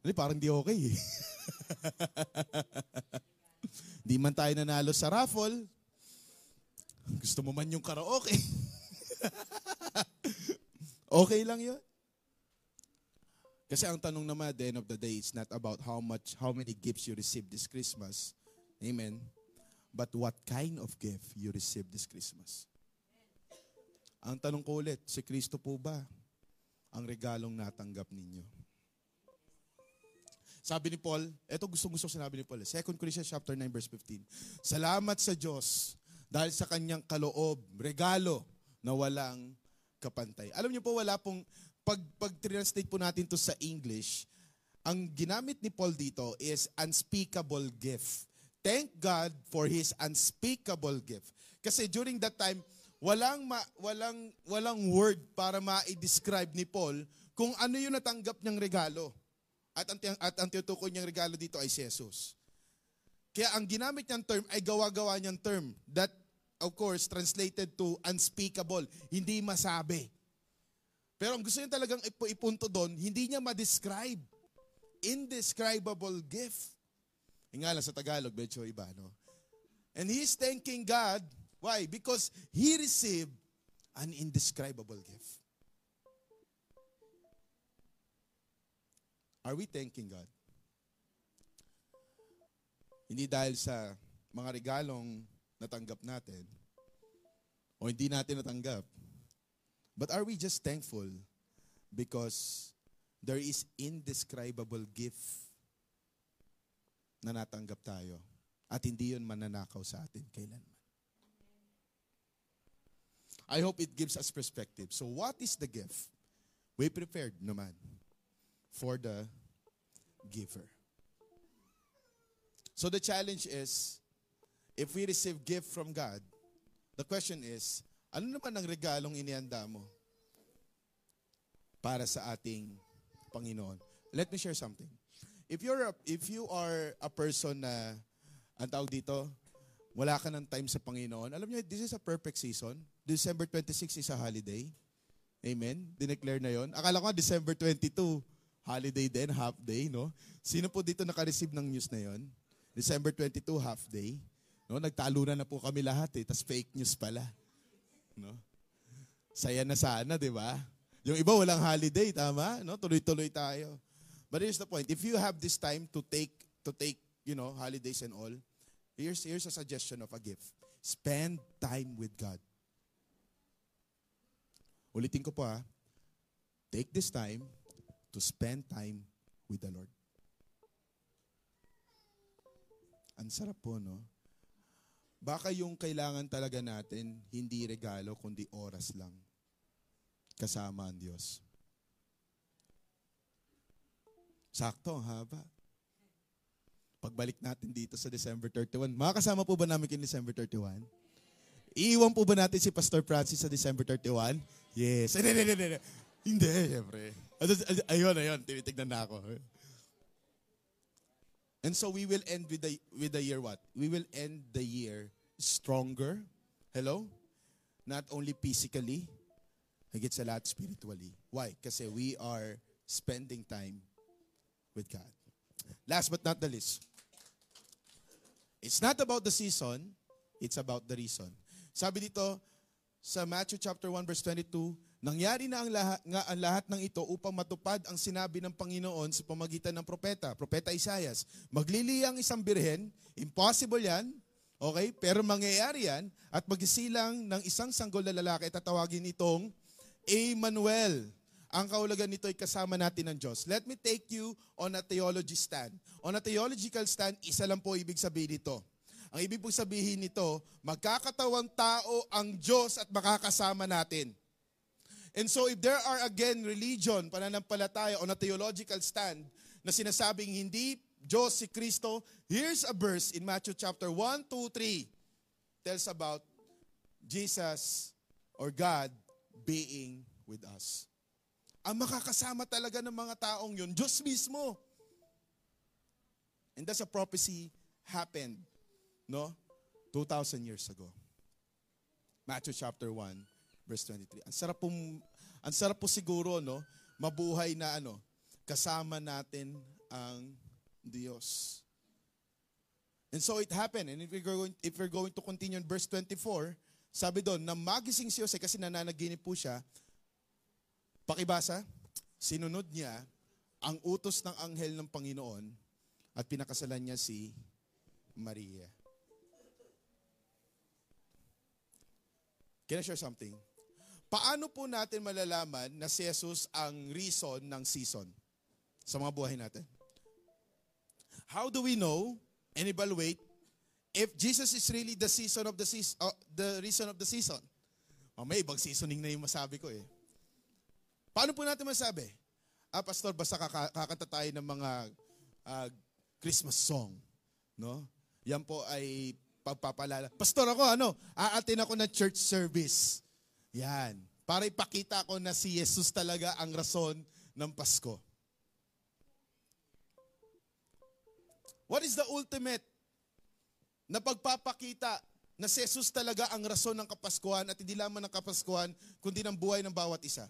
Hindi, parang di okay eh. Man tayo nanalo sa raffle. Gusto mo man yung karaoke. okay lang yun. Kasi ang tanong naman at the end of the day, it's not about how much, how many gifts you receive this Christmas. Amen. But what kind of gift you receive this Christmas? Ang tanong ko ulit, si Kristo po ba ang regalong natanggap ninyo? Sabi ni Paul, ito gusto-gusto sinabi ni Paul, 2 Corinthians chapter 9 verse 15. Salamat sa Diyos dahil sa kanyang kaloob, regalo na walang kapantay. Alam niyo po wala pong pag pag translate po natin to sa English, ang ginamit ni Paul dito is unspeakable gift. Thank God for His unspeakable gift. Kasi during that time, walang, ma, walang, walang word para ma-describe ni Paul kung ano yung natanggap niyang regalo. At ang, at ang tinutukoy niyang regalo dito ay si Jesus. Kaya ang ginamit niyang term ay gawa-gawa niyang term that of course translated to unspeakable, hindi masabi. Pero ang gusto niya talagang ipunto doon, hindi niya ma-describe. Indescribable gift. Yung nga lang sa Tagalog, medyo iba, no? And he's thanking God. Why? Because he received an indescribable gift. Are we thanking God? Hindi dahil sa mga regalong natanggap natin o hindi natin natanggap. But are we just thankful because there is indescribable gift na natanggap tayo at hindi yun mananakaw sa atin kailanman. I hope it gives us perspective. So what is the gift? We prepared naman for the giver. So the challenge is, if we receive gift from God, the question is, ano naman ang regalong inianda mo para sa ating Panginoon? Let me share something. If you're a, if you are a person na ang tawag dito, wala ka ng time sa Panginoon, alam niyo, this is a perfect season. December 26 is a holiday. Amen? Dineclare na yon. Akala ko December 22, holiday din, half day, no? Sino po dito naka-receive ng news na yon? December 22, half day. No, nagtalo na po kami lahat eh, tas fake news pala. No? Saya na sana, di ba? Yung iba walang holiday, tama? No? Tuloy-tuloy tayo. But here's the point. If you have this time to take to take, you know, holidays and all, here's here's a suggestion of a gift. Spend time with God. Ulitin ko po ha. Take this time to spend time with the Lord. Ang sarap po, no? Baka yung kailangan talaga natin, hindi regalo, kundi oras lang. Kasama ang Diyos. Sakto, haba. Pagbalik natin dito sa December 31, makakasama po ba namin kay December 31? Iiwan po ba natin si Pastor Francis sa December 31? Yes. Hindi, hindi, hindi. Hindi, syempre. Ayun, ayun. Tinitignan na ako. And so we will end with the with the year what? We will end the year stronger. Hello? Not only physically, higit sa lahat spiritually. Why? Kasi we are spending time with God. Last but not the least. It's not about the season, it's about the reason. Sabi dito sa Matthew chapter 1 verse 22, Nangyari na ang lahat, nga ang lahat ng ito upang matupad ang sinabi ng Panginoon sa pamagitan ng propeta, propeta Isaias. Magliliyang isang birhen, impossible yan, okay? Pero mangyayari yan at magisilang ng isang sanggol na lalaki at tatawagin itong Emmanuel. Ang kaulagan nito ay kasama natin ng Diyos. Let me take you on a theology stand. On a theological stand, isa lang po ibig sabihin nito. Ang ibig po sabihin nito, magkakatawang tao ang Diyos at makakasama natin. And so if there are again religion, pananampalataya on a theological stand na sinasabing hindi Diyos si Kristo, here's a verse in Matthew chapter 1, 2, 3 tells about Jesus or God being with us. Ang makakasama talaga ng mga taong yun, Diyos mismo. And that's a prophecy happened, no? 2,000 years ago. Matthew chapter 1, verse 23. Ang sarap po, ang sarap po siguro, no? Mabuhay na ano, kasama natin ang Diyos. And so it happened. And if we're going, if we're going to continue in verse 24, sabi doon, na magising si Jose kasi nananaginip po siya, pakibasa, sinunod niya ang utos ng anghel ng Panginoon at pinakasalan niya si Maria. Can I share something? Paano po natin malalaman na si Jesus ang reason ng season sa mga buhay natin? How do we know and evaluate if Jesus is really the season of the season, uh, the reason of the season? Oh, may ibang seasoning na yung masabi ko eh. Paano po natin masabi? Ah, pastor, basta kakanta tayo ng mga uh, Christmas song, no? Yan po ay pagpapalala. Pastor ako, ano, aatin ako na church service. Yan. Para ipakita ko na si Jesus talaga ang rason ng Pasko. What is the ultimate na pagpapakita na si Jesus talaga ang rason ng Kapaskuhan at hindi lamang ng Kapaskuhan, kundi ng buhay ng bawat isa?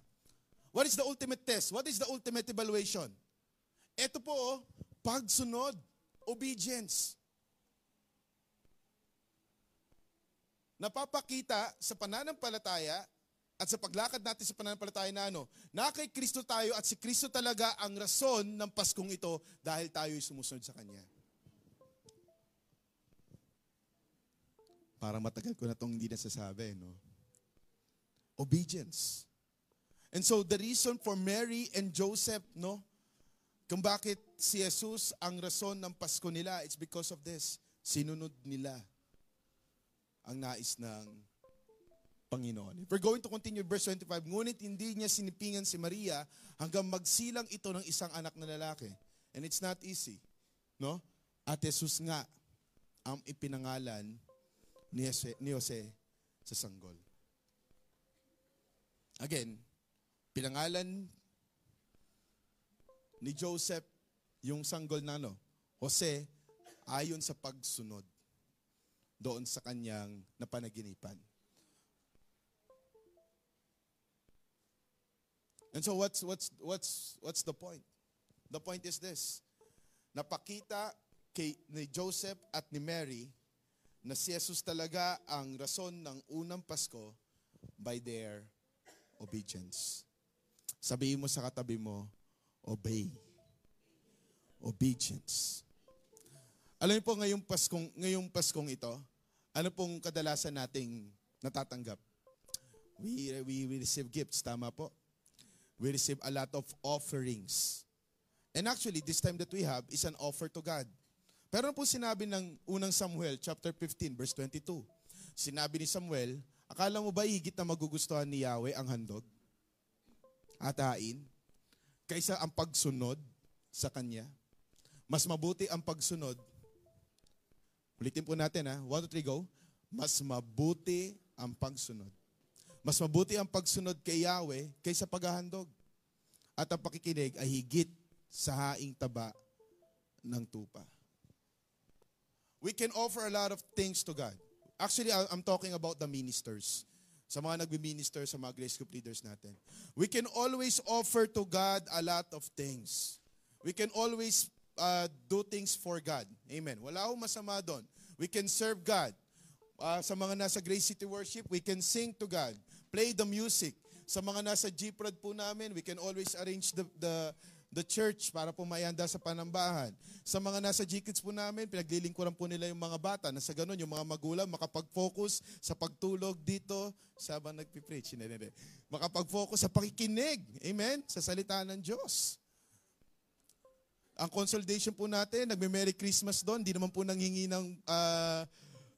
What is the ultimate test? What is the ultimate evaluation? Ito po, oh, pagsunod, obedience. napapakita sa pananampalataya at sa paglakad natin sa pananampalataya na ano, na kay Kristo tayo at si Kristo talaga ang rason ng Paskong ito dahil tayo ay sumusunod sa Kanya. Para matagal ko na itong hindi nasasabi, no? Obedience. And so the reason for Mary and Joseph, no? Kung bakit si Jesus ang rason ng Pasko nila, it's because of this. Sinunod nila ang nais ng Panginoon. If we're going to continue verse 25, ngunit hindi niya sinipingan si Maria hanggang magsilang ito ng isang anak na lalaki. And it's not easy. No? At Jesus nga ang ipinangalan ni Jose, ni Jose sa sanggol. Again, pinangalan ni Joseph yung sanggol na ano, Jose ayon sa pagsunod doon sa kanyang napanaginipan. And so what's what's what's what's the point? The point is this. Napakita kay ni Joseph at ni Mary na si Jesus talaga ang rason ng unang Pasko by their obedience. Sabihin mo sa katabi mo, obey. Obedience. Alam niyo po ngayong Paskong, ngayong Paskong ito, ano pong kadalasan nating natatanggap? We, we, we receive gifts, tama po? We receive a lot of offerings. And actually, this time that we have is an offer to God. Pero ano po sinabi ng unang Samuel, chapter 15, verse 22? Sinabi ni Samuel, akala mo ba higit na magugustuhan ni Yahweh ang handog? At hain? Kaysa ang pagsunod sa Kanya? Mas mabuti ang pagsunod. Ulitin po natin ha. One, two, three, go. Mas mabuti ang pagsunod. Mas mabuti ang pagsunod kay Yahweh kaysa paghahandog. At ang pakikinig ay higit sa haing taba ng tupa. We can offer a lot of things to God. Actually, I'm talking about the ministers. Sa mga nagbi-minister, sa mga grace group leaders natin. We can always offer to God a lot of things. We can always uh, do things for God. Amen. Wala akong masama doon. We can serve God. Uh, sa mga nasa Grace City Worship, we can sing to God. Play the music. Sa mga nasa G-Prod po namin, we can always arrange the, the, the church para po mayanda sa panambahan. Sa mga nasa G-Kids po namin, pinaglilingkuran po nila yung mga bata na sa ganun, yung mga magulang makapag-focus sa pagtulog dito sa habang nagpipreach. Hindi, hindi. Makapag-focus sa pakikinig. Amen? Sa salita ng Diyos. Ang consolidation po natin, nagme-Merry Christmas doon. Hindi naman po nanghingi ng uh,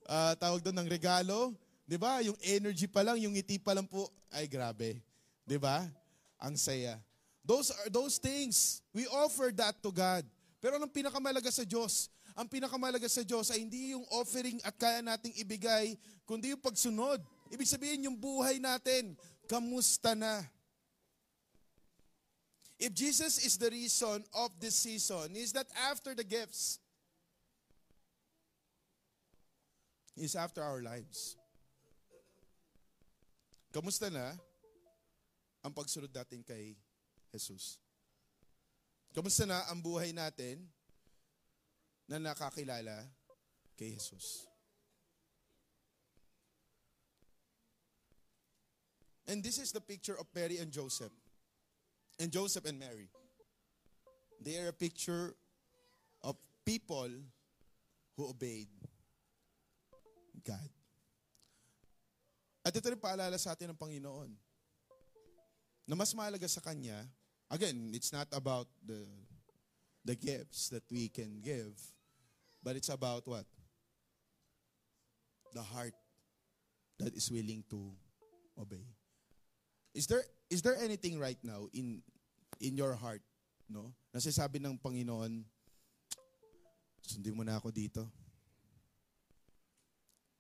uh, tawag doon ng regalo. 'Di ba? Yung energy pa lang, yung ngiti pa lang po, ay grabe. 'Di ba? Ang saya. Those are those things. We offer that to God. Pero anong pinakamalaga sa Diyos? Ang pinakamalaga sa Diyos ay hindi yung offering at kaya nating ibigay, kundi yung pagsunod. Ibig sabihin yung buhay natin, kamusta na? If Jesus is the reason of this season, is that after the gifts, is after our lives. Kamusta na ang pagsunod natin kay Jesus? Kamusta na ang buhay natin na nakakilala kay Jesus? And this is the picture of Mary and Joseph and Joseph and Mary. They are a picture of people who obeyed God. At ito rin paalala sa atin ng Panginoon na mas mahalaga sa Kanya, again, it's not about the, the gifts that we can give, but it's about what? The heart that is willing to obey. Is there is there anything right now in in your heart, no? Nasasabi ng Panginoon, sundin mo na ako dito.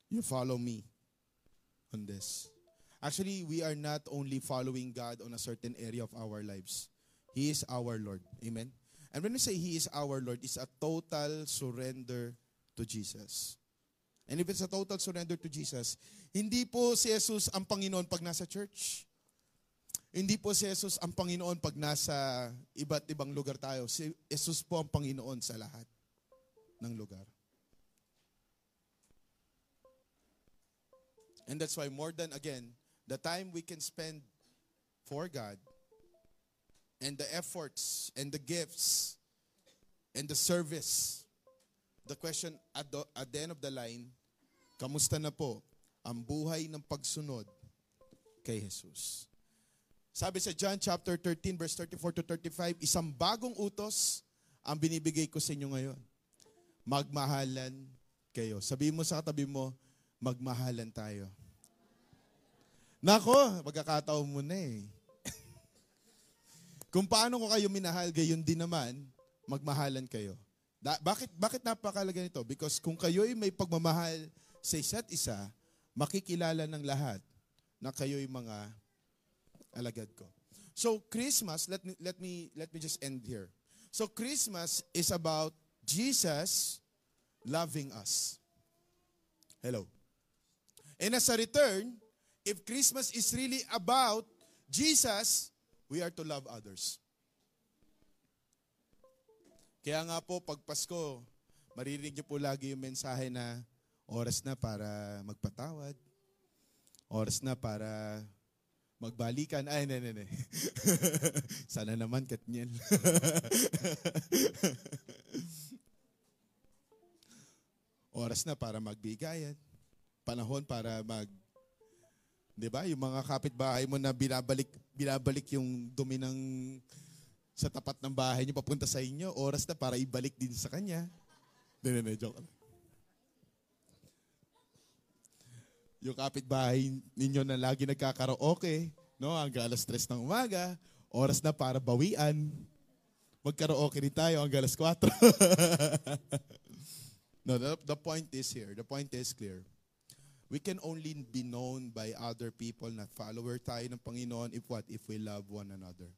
You follow me on this. Actually, we are not only following God on a certain area of our lives. He is our Lord. Amen? And when we say He is our Lord, it's a total surrender to Jesus. And if it's a total surrender to Jesus, hindi po si Jesus ang Panginoon pag nasa church. Hindi po si Jesus ang Panginoon pag nasa iba't ibang lugar tayo. Si Jesus po ang Panginoon sa lahat ng lugar. And that's why more than again, the time we can spend for God and the efforts and the gifts and the service, the question at the, at the end of the line, Kamusta na po ang buhay ng pagsunod kay Jesus? Sabi sa John chapter 13 verse 34 to 35, isang bagong utos ang binibigay ko sa inyo ngayon. Magmahalan kayo. Sabihin mo sa katabi mo, magmahalan tayo. Nako, magkakataon mo na eh. Kung paano ko kayo minahal, gayon din naman, magmahalan kayo. Da- bakit, bakit napakalaga nito? Because kung kayo'y may pagmamahal sa isa't isa, makikilala ng lahat na kayo'y mga alagad ko. So Christmas, let me let me let me just end here. So Christmas is about Jesus loving us. Hello. And as a return, if Christmas is really about Jesus, we are to love others. Kaya nga po, pag Pasko, maririnig niyo po lagi yung mensahe na oras na para magpatawad, oras na para magbalikan. Ay, ne, ne, ne. Sana naman, Katniel. oras na para magbigayan. Panahon para mag... Di ba? Yung mga kapitbahay mo na binabalik, binabalik yung dumi ng sa tapat ng bahay niyo papunta sa inyo, oras na para ibalik din sa kanya. Hindi, hindi, joke. Yung kapitbahay ninyo na lagi nagkakaraoke, no, hanggang alas 3 ng umaga, oras na para bawian. Magkaraoke rin tayo hanggang alas 4. no, the, the point is here. The point is clear. We can only be known by other people na follower tayo ng Panginoon if what? If we love one another.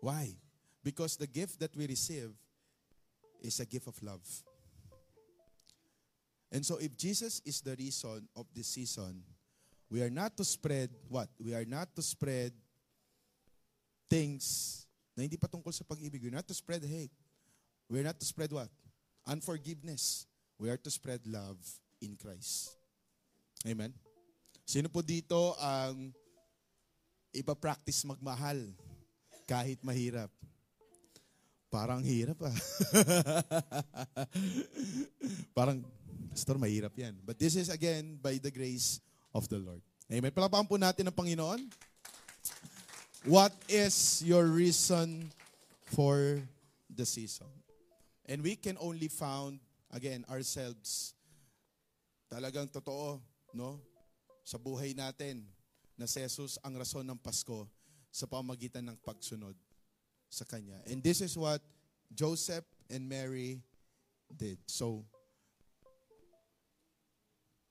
Why? Because the gift that we receive is a gift of love. And so if Jesus is the reason of this season, we are not to spread what? We are not to spread things na hindi pa tungkol sa pag-ibig. We're not to spread hate. We're not to spread what? Unforgiveness. We are to spread love in Christ. Amen? Sino po dito ang ipa-practice magmahal kahit mahirap? Parang hirap ah. Parang, Pastor, mahirap yan. But this is again by the grace of the Lord. Amen. Palapakan po natin ang Panginoon. What is your reason for the season? And we can only found, again, ourselves, talagang totoo, no? Sa buhay natin, na si Jesus ang rason ng Pasko sa pamagitan ng pagsunod sa Kanya. And this is what Joseph and Mary did. So,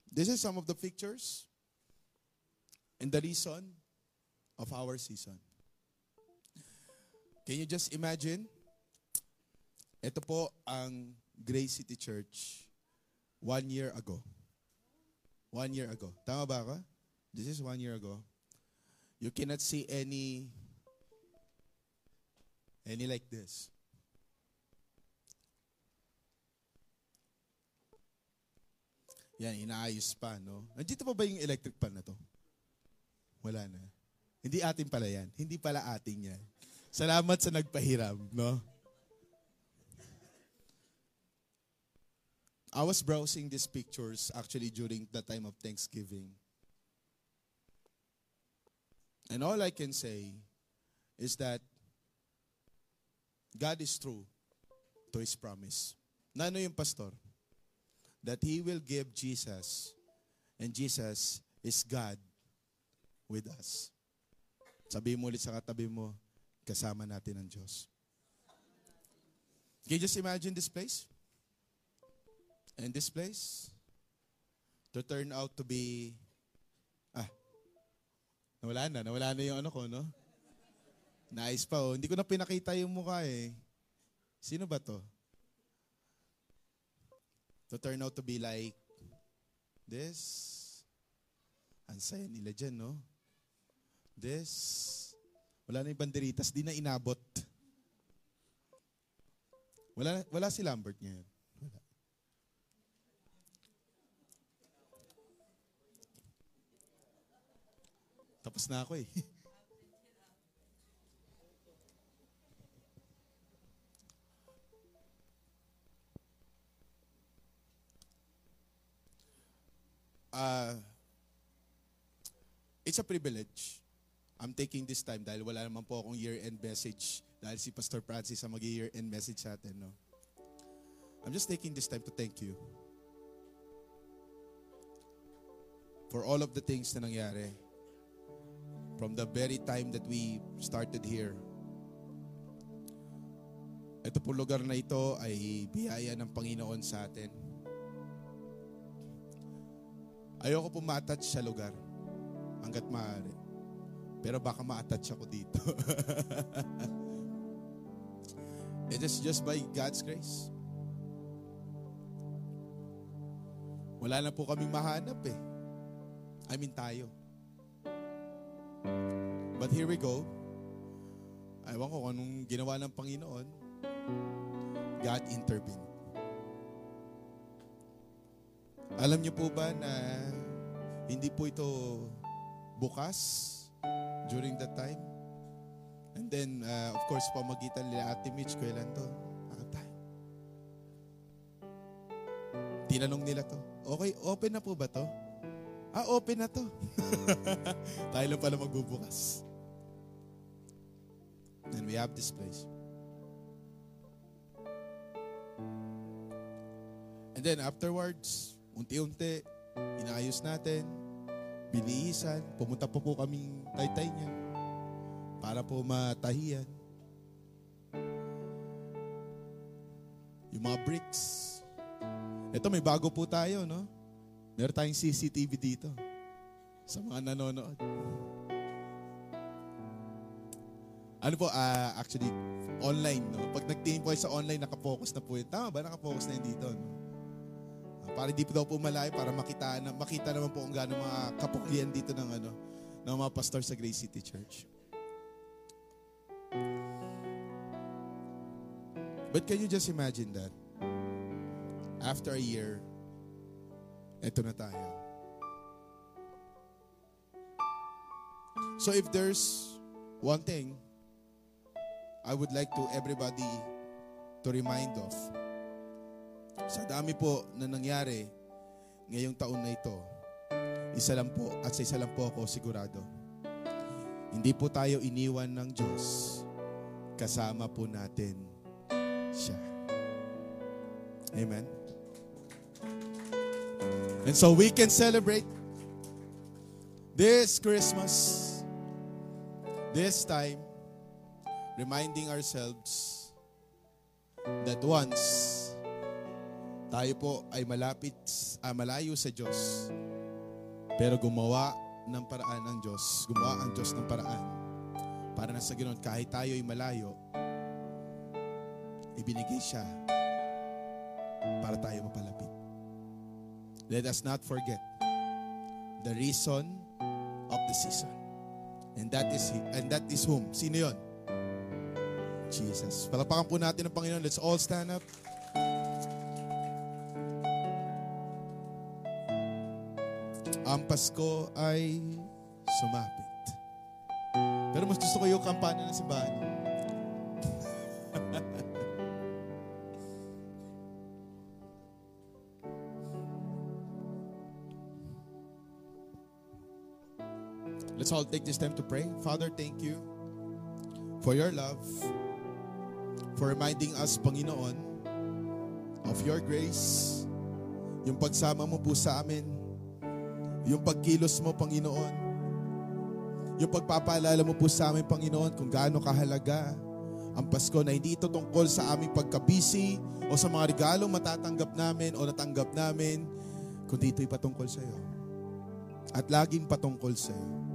this is some of the pictures and the reason of our season. Can you just imagine? Ito po ang Grace City Church one year ago. One year ago. Tama ba ako? This is one year ago. You cannot see any any like this. Yan, inaayos pa, no? Nandito pa ba yung electric pan na to? Wala na. Hindi atin pala yan. Hindi pala atin yan. Salamat sa nagpahiram, no? I was browsing these pictures actually during the time of Thanksgiving. And all I can say is that God is true to His promise. Nano yung pastor? That He will give Jesus and Jesus is God with us. Sabi mo ulit sa katabi mo, kasama natin ang Diyos. Can you just imagine this place? And this place to turn out to be ah nawala na, nawala na yung ano ko, no? Nice pa oh. Hindi ko na pinakita yung mukha eh. Sino ba to? To turn out to be like this. Ang saya nila dyan, no? This. Wala na yung banderitas, di na inabot. Wala, wala si Lambert ngayon. Wala. Tapos na ako eh. uh, it's a privilege. I'm taking this time dahil wala naman po akong year-end message dahil si Pastor Francis ang mag-year-end message sa atin. No? I'm just taking this time to thank you for all of the things na nangyari from the very time that we started here. Ito po lugar na ito ay biyaya ng Panginoon sa atin. Ayoko po ma-attach sa lugar hanggat maaari. Pero baka ma-attach ako dito. It is just by God's grace. Wala na po kaming mahanap eh. I mean tayo. But here we go. Ewan ko anong ginawa ng Panginoon. God intervened. Alam niyo po ba na hindi po ito bukas during that time? And then, uh, of course, pamagitan nila Ate Mitch, kailan to? Bakit tayo? Tinanong nila to. Okay, open na po ba to? Ah, open na to. tayo lang pala magbubukas. And we have this place. And then afterwards, unti-unti, inaayos natin, binihisan, pumunta po po kaming taytay niya para po matahiyan. Yung mga bricks. Ito, may bago po tayo, no? Meron tayong CCTV dito sa mga nanonood. Ano po, uh, actually, online, no? Pag nagtingin po sa online, nakafocus na po yun. Tama ba? Nakafocus na yun dito, no? Para di po daw po malayo, para makita, na, makita naman po kung gaano mga kapuklian dito ng, ano, ng mga pastor sa Grace City Church. But can you just imagine that? After a year, eto na tayo. So if there's one thing I would like to everybody to remind of, sa dami po na nangyari ngayong taon na ito, isa lang po at sa isa lang po ako sigurado. Hindi po tayo iniwan ng Diyos. Kasama po natin siya. Amen. And so we can celebrate this Christmas, this time, reminding ourselves that once tayo po ay malapit, ah, malayo sa Diyos, pero gumawa ng paraan ng Diyos, gumawa ang Diyos ng paraan para na sa ganoon, kahit tayo ay malayo, ibinigay siya para tayo mapalapit. Let us not forget the reason of the season. And that is and that is whom? Sino 'yon? Jesus. Palapakan po natin ang Panginoon. Let's all stand up. Ang Pasko ay sumapit. Pero mas gusto ko yung kampanya ng simbahan. Let's all take this time to pray. Father, thank you for your love, for reminding us, Panginoon, of your grace, yung pagsama mo po sa amin, yung pagkilos mo, Panginoon, yung pagpapaalala mo po sa amin, Panginoon, kung gaano kahalaga ang Pasko na hindi ito tungkol sa aming pagkabisi o sa mga regalong matatanggap namin o natanggap namin, kundi ito'y patungkol sa iyo. At laging patungkol sa iyo.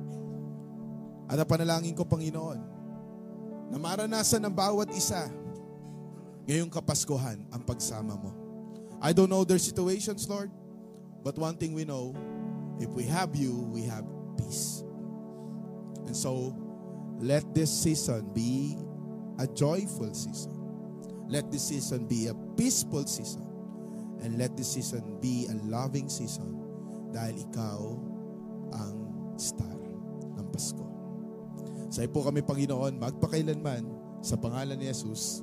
At ang panalangin ko, Panginoon, na maranasan ng bawat isa ngayong kapaskuhan ang pagsama mo. I don't know their situations, Lord, but one thing we know, if we have you, we have peace. And so, let this season be a joyful season. Let this season be a peaceful season. And let this season be a loving season dahil ikaw ang star ng Pasko. Sa po kami, Panginoon, magpakailanman sa pangalan ni Jesus.